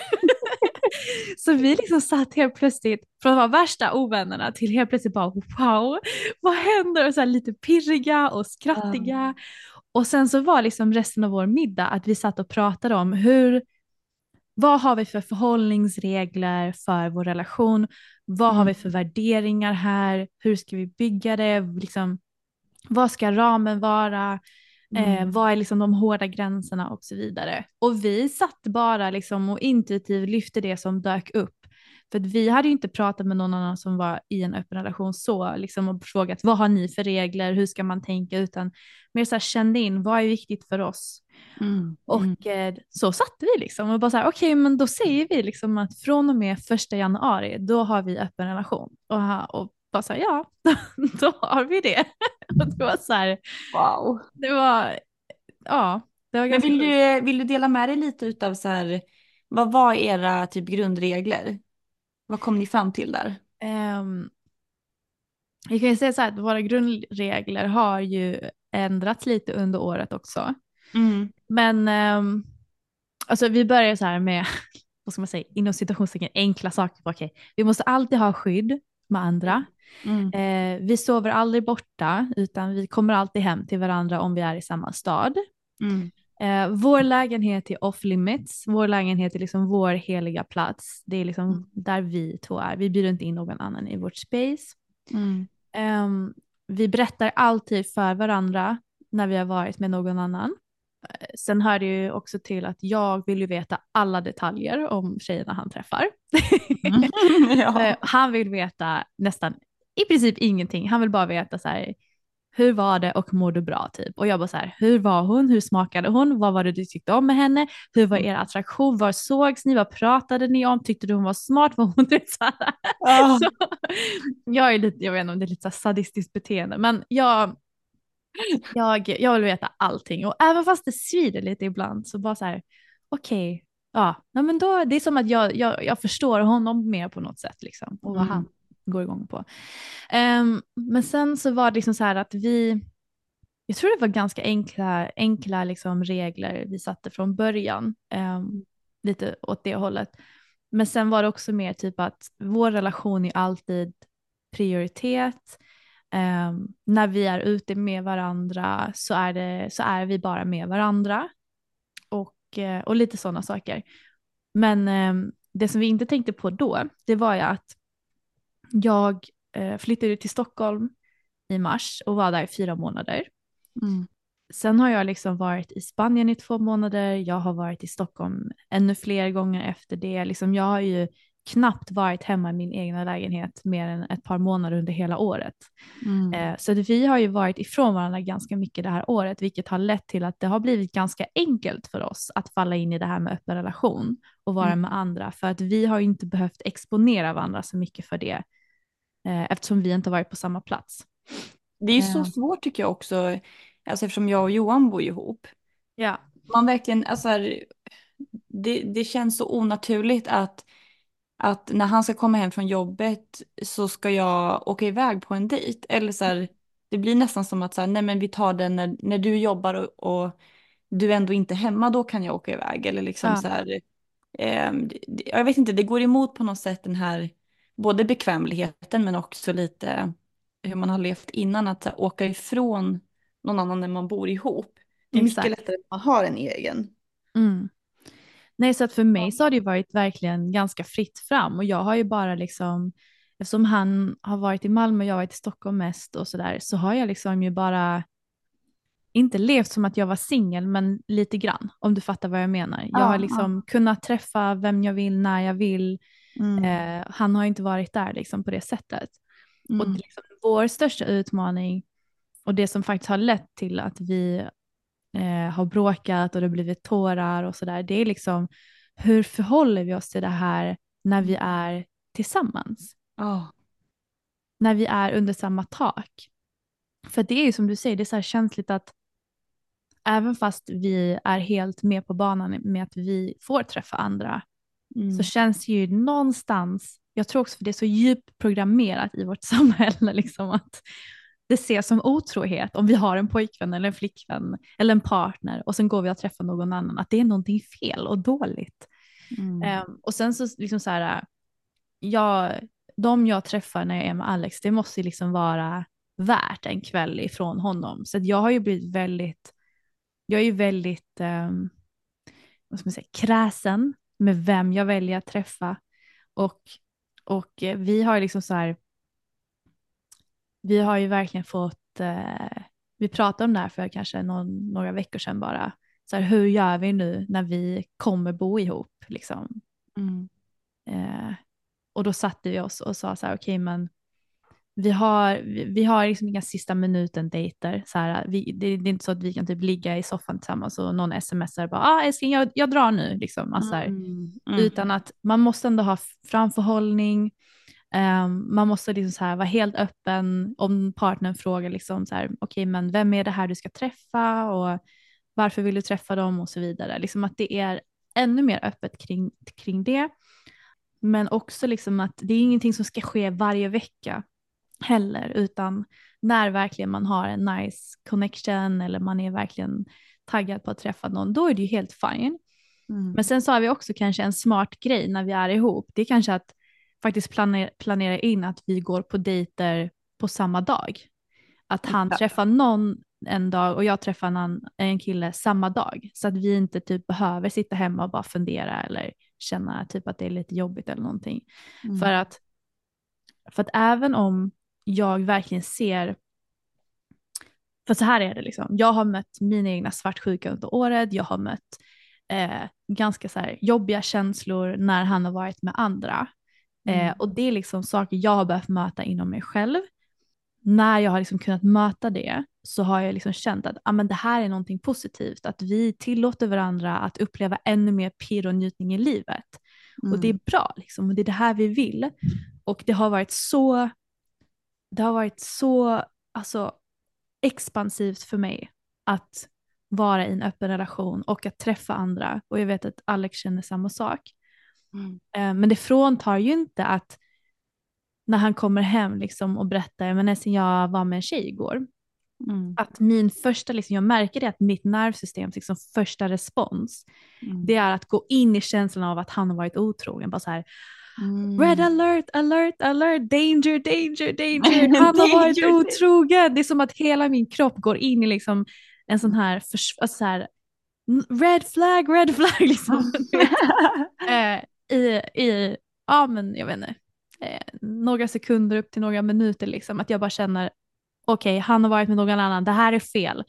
så vi liksom satt helt plötsligt från att vara värsta ovännerna till helt plötsligt bara wow vad händer och så här lite pirriga och skrattiga. Uh. Och sen så var liksom resten av vår middag att vi satt och pratade om hur vad har vi för förhållningsregler för vår relation? Vad mm. har vi för värderingar här? Hur ska vi bygga det? Liksom, vad ska ramen vara? Eh, mm. Eh, vad är liksom de hårda gränserna och så vidare. Och vi satt bara liksom och intuitivt lyfte det som dök upp. För vi hade ju inte pratat med någon annan som var i en öppen relation så liksom och frågat vad har ni för regler, hur ska man tänka, utan mer så här kände in vad är viktigt för oss. Mm. Och mm. Eh, så satte vi liksom och bara så här, okej okay, men då säger vi liksom att från och med första januari då har vi öppen relation. Och, och bara så här, ja då har vi det. och det var så här, wow. Det var, ja. Det var men vill du, vill du dela med dig lite utav så här, vad var era typ grundregler? Vad kom ni fram till där? Um, jag kan ju säga så här att våra grundregler har ju ändrats lite under året också. Mm. Men um, alltså vi börjar så här med, vad ska man säga, inom citationstecken enkla saker. Okay, vi måste alltid ha skydd med andra. Mm. Eh, vi sover aldrig borta utan vi kommer alltid hem till varandra om vi är i samma stad. Mm. Eh, vår lägenhet är off limits, vår lägenhet är liksom vår heliga plats. Det är liksom mm. där vi två är. Vi bjuder inte in någon annan i vårt space. Um, vi berättar alltid för varandra när vi har varit med någon annan. Eh, sen hör det ju också till att jag vill ju veta alla detaljer om tjejerna han träffar. Mm. ja. Eh, han vill veta nästan i princip ingenting. Han vill bara veta så här, hur var det och mår du bra typ? Och jag bara så här, hur var hon? Hur smakade hon? Vad var det du tyckte om med henne? Hur var er attraktion? Var sågs ni? Vad pratade ni om? Tyckte du hon var smart? Var hon det så oh. så, jag är lite, jag vet inte om det är lite sadistiskt beteende, men jag, jag, jag vill veta allting och även fast det svider lite ibland så bara så här, okej, okay, ja, men då, det är som att jag, jag, jag förstår honom mer på något sätt liksom, och vad Mm. han går igång på. Ehm, men sen så var det liksom så här att vi, jag tror det var ganska enkla, enkla liksom regler vi satte från början, ehm, lite åt det hållet. Men sen var det också mer typ att vår relation är alltid prioritet. Ehm, när vi är ute med varandra så är, det, så är vi bara med varandra. Och, eh, och lite sådana saker. Men ehm, det som vi inte tänkte på då, det var ju att jag eh, flyttade till Stockholm i mars och var där i fyra månader. Mm. Sen har jag liksom varit i Spanien i två månader, jag har varit i Stockholm ännu fler gånger efter det. Liksom jag har ju knappt varit hemma i min egna lägenhet mer än ett par månader under hela året. Mm. Eh, så att vi har ju varit ifrån varandra ganska mycket det här året, vilket har lett till att det har blivit ganska enkelt för oss att falla in i det här med öppen relation och vara Mm. med andra, för att vi har ju inte behövt exponera varandra så mycket för det, eh, eftersom vi inte varit på samma plats. Det är ju så Ja. svårt tycker jag också, alltså eftersom jag och Johan bor ihop. Ja, Man verkligen, alltså här, det, det känns så onaturligt att, att när han ska komma hem från jobbet så ska jag åka iväg på en dejt. Eller så här, det blir nästan som att så här, nej men vi tar den när, när du jobbar och, och du är ändå inte hemma, då kan jag åka iväg. Eller liksom Ja. så här, det- jag vet inte, det går emot på något sätt den här, både bekvämligheten men också lite hur man har levt innan, att här, åka ifrån någon annan när man bor ihop. Det är Exakt. mycket lättare om man har en egen. Mm. Nej, så att för mig så har det ju varit verkligen ganska fritt fram och jag har ju bara liksom, eftersom han har varit i Malmö och jag har varit i Stockholm mest och sådär, så har jag liksom ju bara inte levt som att jag var singel, men lite grann, om du fattar vad jag menar. Jag Ja, har liksom kunnat träffa vem jag vill, när jag vill. Mm. Eh, han har inte varit där liksom på det sättet. Och Mm. liksom, vår största utmaning och det som faktiskt har lett till att vi eh, har bråkat och det har blivit tårar och sådär, det är liksom hur förhåller vi oss till det här när vi är tillsammans? Ja. När vi är under samma tak? För det är ju som du säger, det är så här känsligt att även fast vi är helt med på banan med att vi får träffa andra Mm. så känns det ju någonstans, jag tror också för det är så djupt programmerat i vårt samhälle, liksom att det ses som otrohet om vi har en pojkvän eller en flickvän eller en partner och sen går vi och träffar någon annan, att det är någonting fel och dåligt. Mm. Ehm, och sen så liksom så här, jag, de jag träffar när jag är med Alex, det måste liksom vara värt en kväll ifrån honom. Så jag har ju blivit väldigt, jag är ju väldigt, um, vad ska man säga, kräsen med vem jag väljer att träffa. Och, och eh, vi har liksom så här, vi har ju verkligen fått, eh, vi pratade om det här för kanske någon, några veckor sedan bara, så här, hur gör vi nu när vi kommer bo ihop liksom? Mm. Eh, och då satte vi oss och sa så här, okej men vi har, vi, vi har liksom inga sista minuten dejter. Så här, vi, det, det är inte så att vi kan typ ligga i soffan tillsammans och någon smsar bara, ah älskling jag, jag drar nu. Liksom, alltså. Mm. Mm. Utan att man måste ändå ha framförhållning. Ehm, man måste liksom så här vara helt öppen om partnern frågar liksom så här, okej men vem är det här du ska träffa och varför vill du träffa dem och så vidare. Liksom att det är ännu mer öppet kring, kring det. Men också liksom att det är ingenting som ska ske varje vecka heller, utan när verkligen man har en nice connection eller man är verkligen taggad på att träffa någon, då är det ju helt fine. Mm. Men sen så har vi också kanske en smart grej när vi är ihop. Det är kanske att faktiskt planera, planera in att vi går på dejter på samma dag. Att han Exakt. träffar någon en dag och jag träffar en, en kille samma dag. Så att vi inte typ behöver sitta hemma och bara fundera eller känna typ att det är lite jobbigt eller någonting. Mm. För, att, för att även om jag verkligen ser för så här är det liksom. Jag har mött mina egna svartsjuka under året. Jag har mött eh, ganska så jobbiga känslor när han har varit med andra. Eh, Mm. och det är liksom saker jag har behövt möta inom mig själv. När jag har liksom kunnat möta det så har jag liksom känt att ah, men det här är någonting positivt. Att vi tillåter varandra att uppleva ännu mer pirr och njutning i livet. Och det är Mm. bra liksom, och det är det här vi vill. Och det har varit så, det har varit så alltså, expansivt för mig att vara i en öppen relation och att träffa andra. Och jag vet att Alex känner samma sak. Mm. Eh, Men det fråntar ju inte att när han kommer hem liksom och berättar, men nästan jag var med en tjej igår, Mm. att min första, liksom, jag märker det att mitt nervsystems liksom, första respons, Mm. det är att gå in i känslan av att han har varit otrogen. Bara så här, Mm. red alert, alert, alert, danger, danger, danger, han har varit otrogen. Det är som att hela min kropp går in i liksom en sån här, alltså så här red flag, red flag. Liksom. Eh, i, i, ja men jag vet inte, eh, några sekunder upp till några minuter liksom. Att jag bara känner, okej han har varit med någon annan, det här är fel.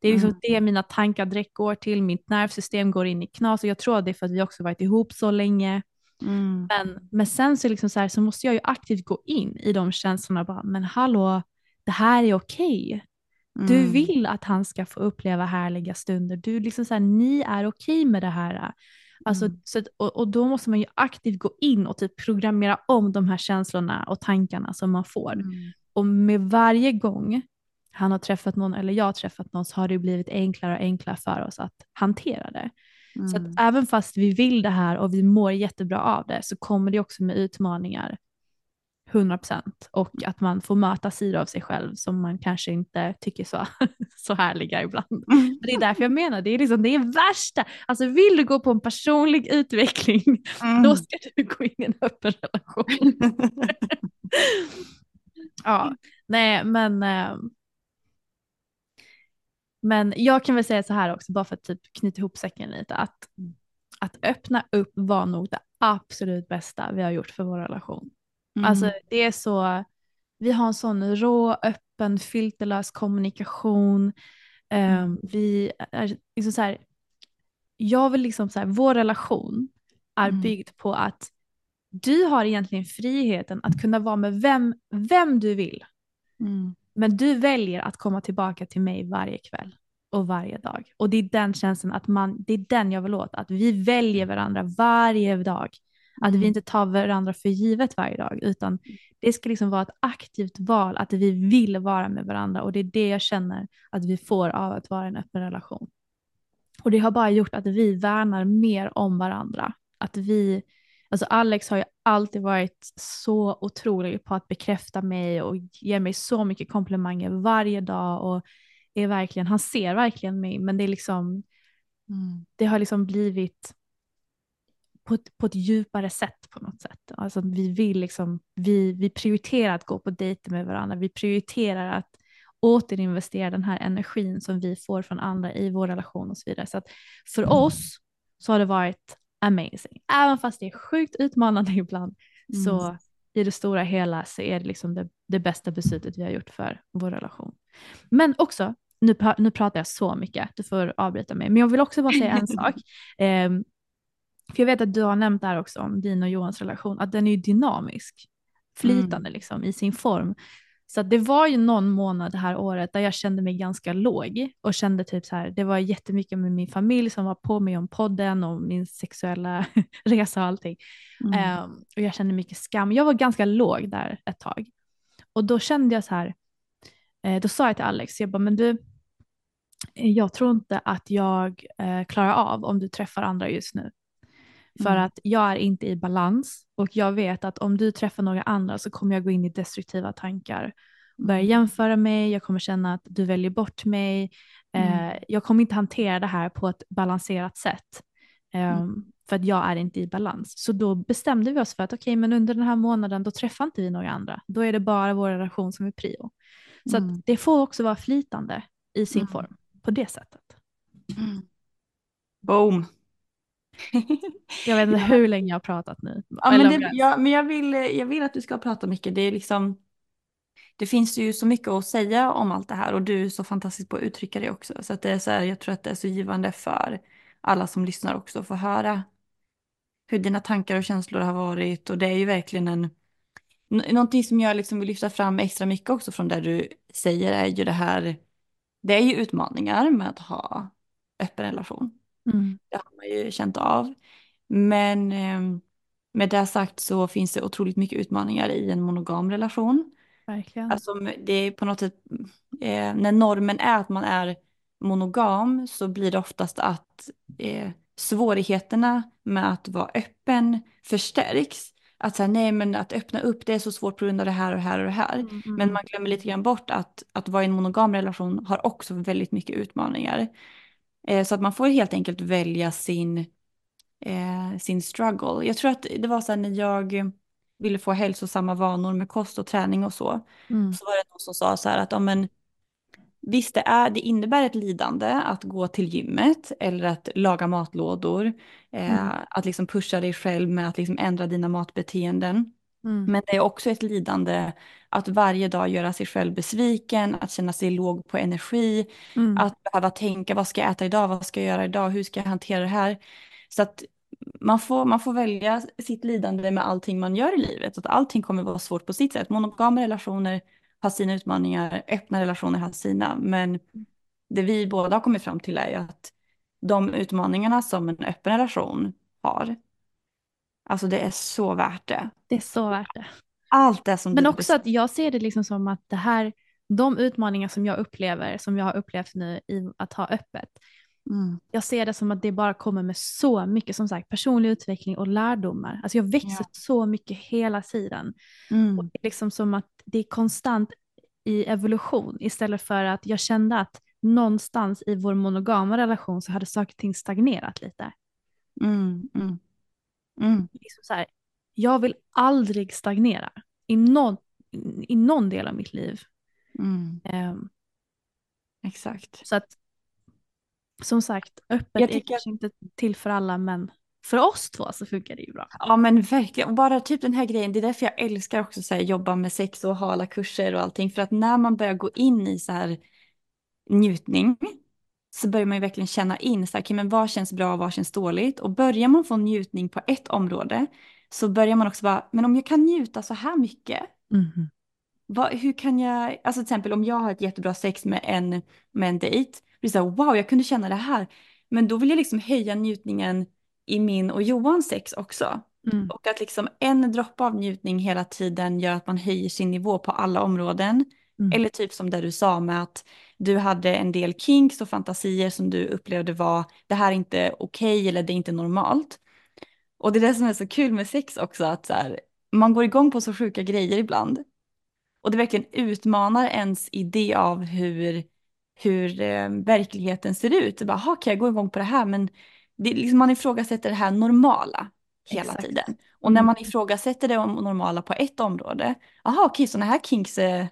Det är liksom Mm. det mina tankar direkt går till, mitt nervsystem går in i knas och jag tror att det är för att vi också varit ihop så länge. Mm. Men, men sen så, liksom så, här, så måste jag ju aktivt gå in i de känslorna. Bara, men hallå, det här är okej. Du Mm. vill att han ska få uppleva härliga stunder. Du liksom så här, ni är okej med det här. Alltså, Mm. så att, och, och då måste man ju aktivt gå in och typ programmera om de här känslorna och tankarna som man får. Mm. Och med varje gång han har träffat någon eller jag har träffat någon så har det blivit enklare och enklare för oss att hantera det. Så att Mm. även fast vi vill det här och vi mår jättebra av det så kommer det också med utmaningar. 100% och att man får möta sidor av sig själv som man kanske inte tycker så, så härliga ibland. Mm. Men det är därför jag menar, det är, liksom, det är värsta. Alltså vill du gå på en personlig utveckling, Mm. då ska du gå in i en öppen relation. ja, nej men eh, men jag kan väl säga så här också, bara för att typ knyta ihop säcken lite, att, att öppna upp var nog det absolut bästa vi har gjort för vår relation. Mm. Alltså det är så, vi har en sån rå, öppen, filterlös kommunikation. Ehm, vi är liksom så här, jag vill liksom så här, vår relation är Mm. byggd på att du har egentligen friheten att kunna vara med vem, vem du vill. Mm. Men du väljer att komma tillbaka till mig varje kväll och varje dag. Och det är den känslan att man, det är den jag vill åt, att vi väljer varandra varje dag. Att vi Mm. inte tar varandra för givet varje dag, utan det ska liksom vara ett aktivt val, att vi vill vara med varandra och det är det jag känner att vi får av att vara i en öppen relation. Och det har bara gjort att vi värnar mer om varandra. Att vi, alltså Alex har ju alltid varit så otrolig på att bekräfta mig och ge mig så mycket komplimanger varje dag och är verkligen, han ser verkligen mig men det är liksom, Mm. det har liksom blivit på ett, på ett djupare sätt på något sätt. Alltså vi vill liksom, vi, vi prioriterar att gå på dejter med varandra, vi prioriterar att återinvestera den här energin som vi får från andra i vår relation och så vidare. Så att för oss så har det varit amazing. Även fast det är sjukt utmanande ibland så i det stora hela så är det liksom det, det bästa beslutet vi har gjort för vår relation. Men också, nu, nu pratar jag så mycket, du får avbryta mig, men jag vill också bara säga en sak. Ehm, för jag vet att du har nämnt där också om din och Johans relation, att den är ju dynamisk, flytande liksom i sin form. Så det var ju någon månad det här året där jag kände mig ganska låg och kände typ så här, det var jättemycket med min familj som var på mig om podden och min sexuella resa och allting. Mm. Ehm, och jag kände mycket skam. Jag var ganska låg där ett tag. Och då kände jag så här, eh, då sa jag till Alex, jag bara, men du, eh, jag tror inte att jag eh, klarar av om du träffar andra just nu. För Mm. att jag är inte i balans och jag vet att om du träffar några andra så kommer jag gå in i destruktiva tankar. Börja Mm. jämföra mig, jag kommer känna att du väljer bort mig. Mm. Eh, jag kommer inte hantera det här på ett balanserat sätt. Mm. Ehm, För att jag är inte i balans. Så då bestämde vi oss för att okej, men under den här månaden då träffar inte vi några andra. Då är det bara vår relation som är prio. Så Mm. att det får också vara flytande i sin Mm. form på det sättet. Mm. Boom. Jag vet inte hur länge jag har pratat nu. Ja, men, det, jag- ja, men jag, vill, jag vill att du ska prata mycket. Det, är liksom, det finns ju så mycket att säga om allt det här och du är så fantastisk på att uttrycka det också. Så, att det är så här, jag tror att det är så givande för alla som lyssnar också att få höra hur dina tankar och känslor har varit. Och det är ju verkligen en... Någonting som jag liksom vill lyfta fram extra mycket också från det du säger är ju det här... Det är ju utmaningar med att ha öppen relation. Mm, Det har man ju känt av. Men eh, med det sagt så finns det otroligt mycket utmaningar i en monogam relation. verkligen. Alltså det är på något sätt, eh, när normen är att man är monogam så blir det oftast att eh, svårigheterna med att vara öppen förstärks. Att säga nej men att öppna upp det är så svårt på grund av det här och det här och det här. Mm, mm, Men man glömmer lite grann bort att, att vara i en monogam relation har också väldigt mycket utmaningar. Eh, så att man får helt enkelt välja sin, eh, sin struggle. Jag tror att det var så här när jag ville få hälsosamma vanor med kost och träning och så. Mm. Så var det någon som sa så här att ja, men, visst det, är, det innebär ett lidande att gå till gymmet eller att laga matlådor. Eh, Mm. Att liksom pusha dig själv med att liksom ändra dina matbeteenden. Mm. Men det är också ett lidande att varje dag göra sig själv besviken, att känna sig låg på energi, Mm. att behöva tänka vad ska jag äta idag, vad ska jag göra idag, hur ska jag hantera det här. Så att man får, man får välja sitt lidande med allting man gör i livet. Att allting kommer vara svårt på sitt sätt. Monogama relationer har sina utmaningar, öppna relationer har sina. Men det vi båda har kommit fram till är ju att de utmaningarna som en öppen relation har, alltså det är så värt det. Det är så värt det. Allt det som Men du också att jag ser det liksom som att det här, de utmaningar som jag upplever, som jag har upplevt nu i att ha öppet, Mm. jag ser det som att det bara kommer med så mycket, som sagt, personlig utveckling och lärdomar. Alltså jag växer Ja. så mycket hela tiden. Mm. Och det är liksom som att det är konstant i evolution istället för att jag kände att någonstans i vår monogama relation så hade saker och ting stagnerat lite. Mm. Mm. Mm. Liksom så här, jag vill aldrig stagnera i någon, i någon del av mitt liv. Mm. Ehm, Exakt. så att som sagt, öppet Jag är tycker- kanske inte till för alla men för oss två så funkar det ju bra. Ja men verkligen, och bara typ den här grejen, det är därför jag älskar också så här, jobba med sex och ha alla kurser och allting. För att när man börjar gå in i så här njutning så börjar man ju verkligen känna in så här, okay, men vad känns bra och vad känns dåligt. Och börjar man få njutning på ett område så börjar man också bara, men om jag kan njuta så här mycket, Mhm. vad, hur kan jag, alltså till exempel om jag har ett jättebra sex med en, med en dejt, blir så här, wow jag kunde känna det här. Men då vill jag liksom höja njutningen i min och Johans sex också. Mm. Och att liksom en droppe av njutning hela tiden gör att man höjer sin nivå på alla områden. Mm. Eller typ som det du sa med att du hade en del kinks och fantasier som du upplevde var det här är inte okej eller det är inte normalt. Och det är det som är så kul med sex också att så här, man går igång på så sjuka grejer ibland. Och det verkligen utmanar ens idé av hur, hur eh, verkligheten ser ut. Det bara, "Aha, kan jag gå igång på det här? Men det, liksom, man ifrågasätter det här normala hela Exakt. tiden. Och när Mm. man ifrågasätter det normala på ett område, jaha okej sådana här kinks är,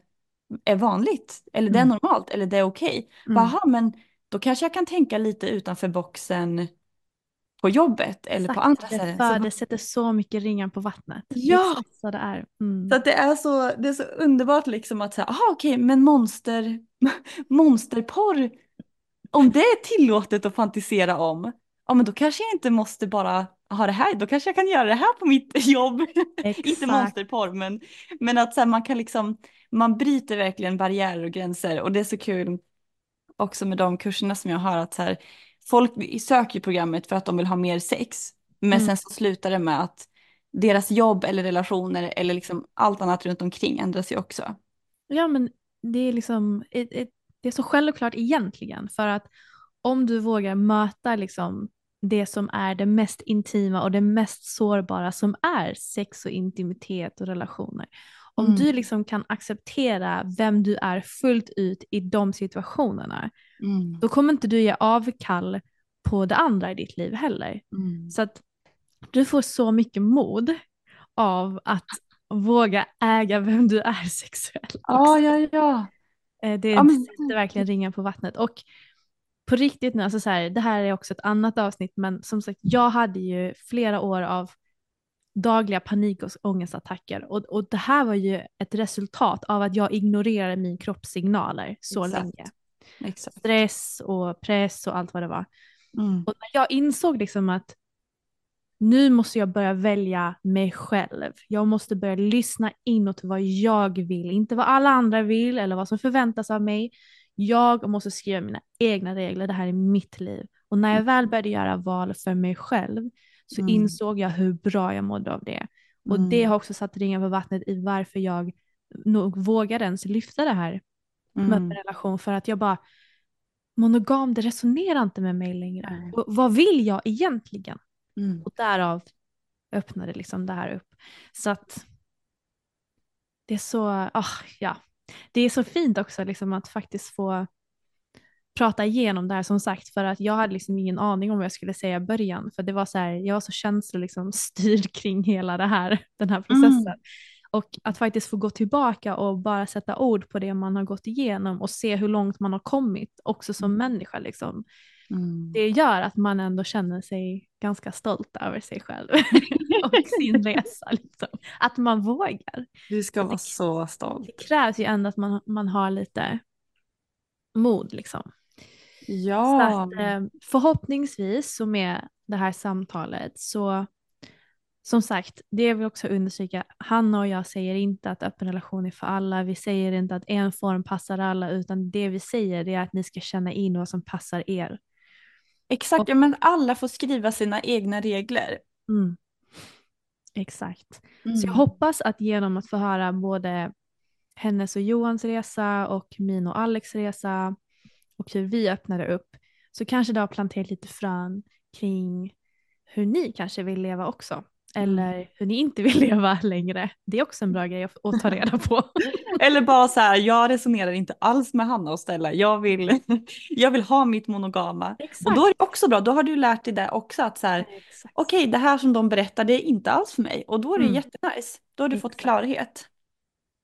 är vanligt, eller det är Mm. normalt, eller det är okej. Mm. Jaha men då kanske jag kan tänka lite utanför boxen på jobbet eller på Exakt, andra det, ställen. för, det sätter så mycket ringar på vattnet. Ja! Så det är. Mm. Så att det är så, det är så underbart liksom att säga, aha okej, men monster, monsterporr, om det är tillåtet att fantisera om, ja men då kanske jag inte måste bara ha det här, då kanske jag kan göra det här på mitt jobb. inte monsterporr, men, men att så här, man kan liksom, man bryter verkligen barriärer och gränser och det är så kul också med de kurserna som jag har att så här, folk söker programmet för att de vill ha mer sex, men Mm. sen så slutar det med att deras jobb eller relationer eller liksom allt annat runt omkring ändras ju också. Ja men det är liksom, det är så självklart egentligen för att om du vågar möta liksom det som är det mest intima och det mest sårbara som är sex och intimitet och relationer. Om Mm. du liksom kan acceptera vem du är fullt ut i de situationerna, Mm. då kommer inte du ge avkall på det andra i ditt liv heller. Mm. Så att du får så mycket mod av att våga äga vem du är sexuellt. Ja, ja, ja. Eh, Det Ja, men- sätter verkligen ringar på vattnet. Och på riktigt nu, alltså så här, det här är också ett annat avsnitt, men som sagt, jag hade ju flera år av dagliga panik och ångestattacker. Och, och det här var ju ett resultat av att jag ignorerade min kropps signaler så Exakt. länge. Exakt. Stress och press och allt vad det var. Mm. Och när jag insåg liksom att nu måste jag börja välja mig själv. Jag måste börja lyssna inåt vad jag vill, inte vad alla andra vill eller vad som förväntas av mig. Jag måste skriva mina egna regler, det här är mitt liv. Och när jag väl började göra val för mig själv så Mm. insåg jag hur bra jag mådde av det. Och Mm. det har också satt ringar på vattnet i varför jag nog vågar ens lyfta det här med Mm. öppen relation för att jag bara monogam, det resonerar inte med mig längre. Och vad vill jag egentligen? Mm. Och därav öppnade liksom det här upp. Så att det är så, ah, ja. Det är så fint också liksom att faktiskt få prata igenom det här som sagt för att jag hade liksom ingen aning om vad jag skulle säga i början för det var så här, jag var så känslig liksom styrd kring hela det här, den här processen. Mm. Och att faktiskt få gå tillbaka och bara sätta ord på det man har gått igenom och se hur långt man har kommit också som människa liksom. Mm. Det gör att man ändå känner sig ganska stolt över sig själv och sin resa. Liksom. Att man vågar. Du ska vara så stolt. Det krävs ju ändå att man, man har lite mod liksom. Så Ja. att, eh, förhoppningsvis så med det här samtalet så som sagt, det jag vill också understryka, Hanna och jag säger inte att öppen relation är för alla, vi säger inte att en form passar alla, utan det vi säger det är att ni ska känna in vad som passar er. Exakt, ja, men alla får skriva sina egna regler. Mm. Exakt. Mm. Så jag hoppas att genom att få höra både hennes och Johans resa och min och Alex resa och hur vi öppnade upp så kanske det har planterat lite frön kring hur ni kanske vill leva också. Eller hur ni inte vill leva längre. Det är också en bra grej att, att ta reda på. Eller bara så här, jag resonerar inte alls med Hanna och Stella. Jag vill, jag vill ha mitt monogama. Exakt. Och då är det också bra, då har du lärt dig det också att så här, okej det här som de berättar det är inte alls för mig. Och då är det Mm. jättenice. Då har du fått Exakt. klarhet.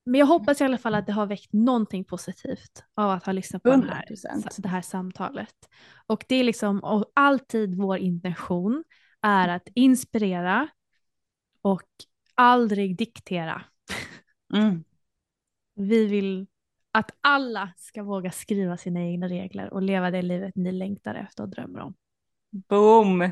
Men jag hoppas i alla fall att det har väckt någonting positivt av att ha lyssnat på den här, 100%. det här samtalet. Och det är liksom och alltid vår intention är att inspirera och aldrig diktera. Mm. Vi vill att alla ska våga skriva sina egna regler och leva det livet ni längtar efter och drömmer om. Boom!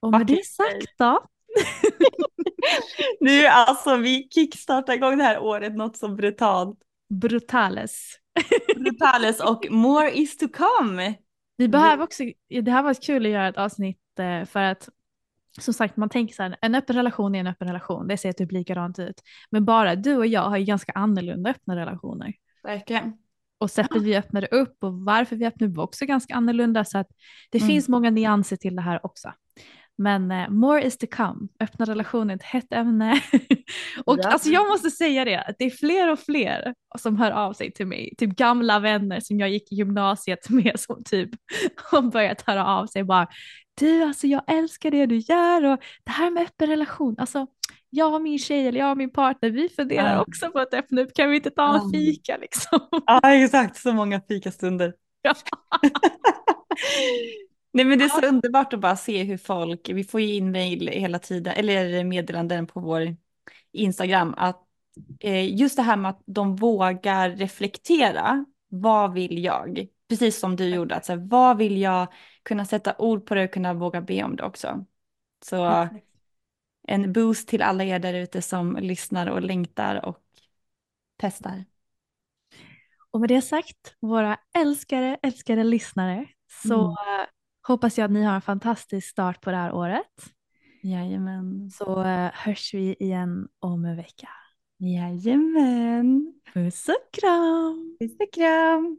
Och med det sagt då, Nu alltså vi kickstartar igång det här året något så brutalt. brutales. Brutales och more is to come. Vi behöver också, det här var kul att göra ett avsnitt eh, för att som sagt man tänker så här, en öppen relation är en öppen relation, det ser typ likadant ut. Men bara du och jag har ju ganska annorlunda öppna relationer. Verkligen. Och sättet vi öppnade upp och varför vi öppnade upp var också ganska annorlunda så att det Mm. finns många nyanser till det här också. Men eh, more is to come, öppna relationer är ett hett ämne. och Ja. alltså jag måste säga det, att det är fler och fler som hör av sig till mig. Typ gamla vänner som jag gick i gymnasiet med som typ har börjat höra av sig bara du alltså jag älskar det du gör och det här med öppen relation, alltså jag och min tjej eller jag och min partner vi funderar Ja. också på att öppna upp, kan vi inte ta en fika liksom? Ja exakt, så många fikastunder. Ja. Nej men det är så underbart att bara se hur folk, vi får ju in mail hela tiden, eller meddelanden på vår Instagram, att eh, just det här med att de vågar reflektera, vad vill jag? Precis som du gjorde, att så här, vad vill jag kunna sätta ord på det och kunna våga be om det också. Så en boost till alla er där ute som lyssnar och längtar och testar. Och med det sagt, våra älskade, älskade lyssnare, så Mm. hoppas jag att ni har en fantastisk start på det här året. Jajamän. Så eh, hörs vi igen om en vecka. Jajamän. Puss och kram! Puss och kram.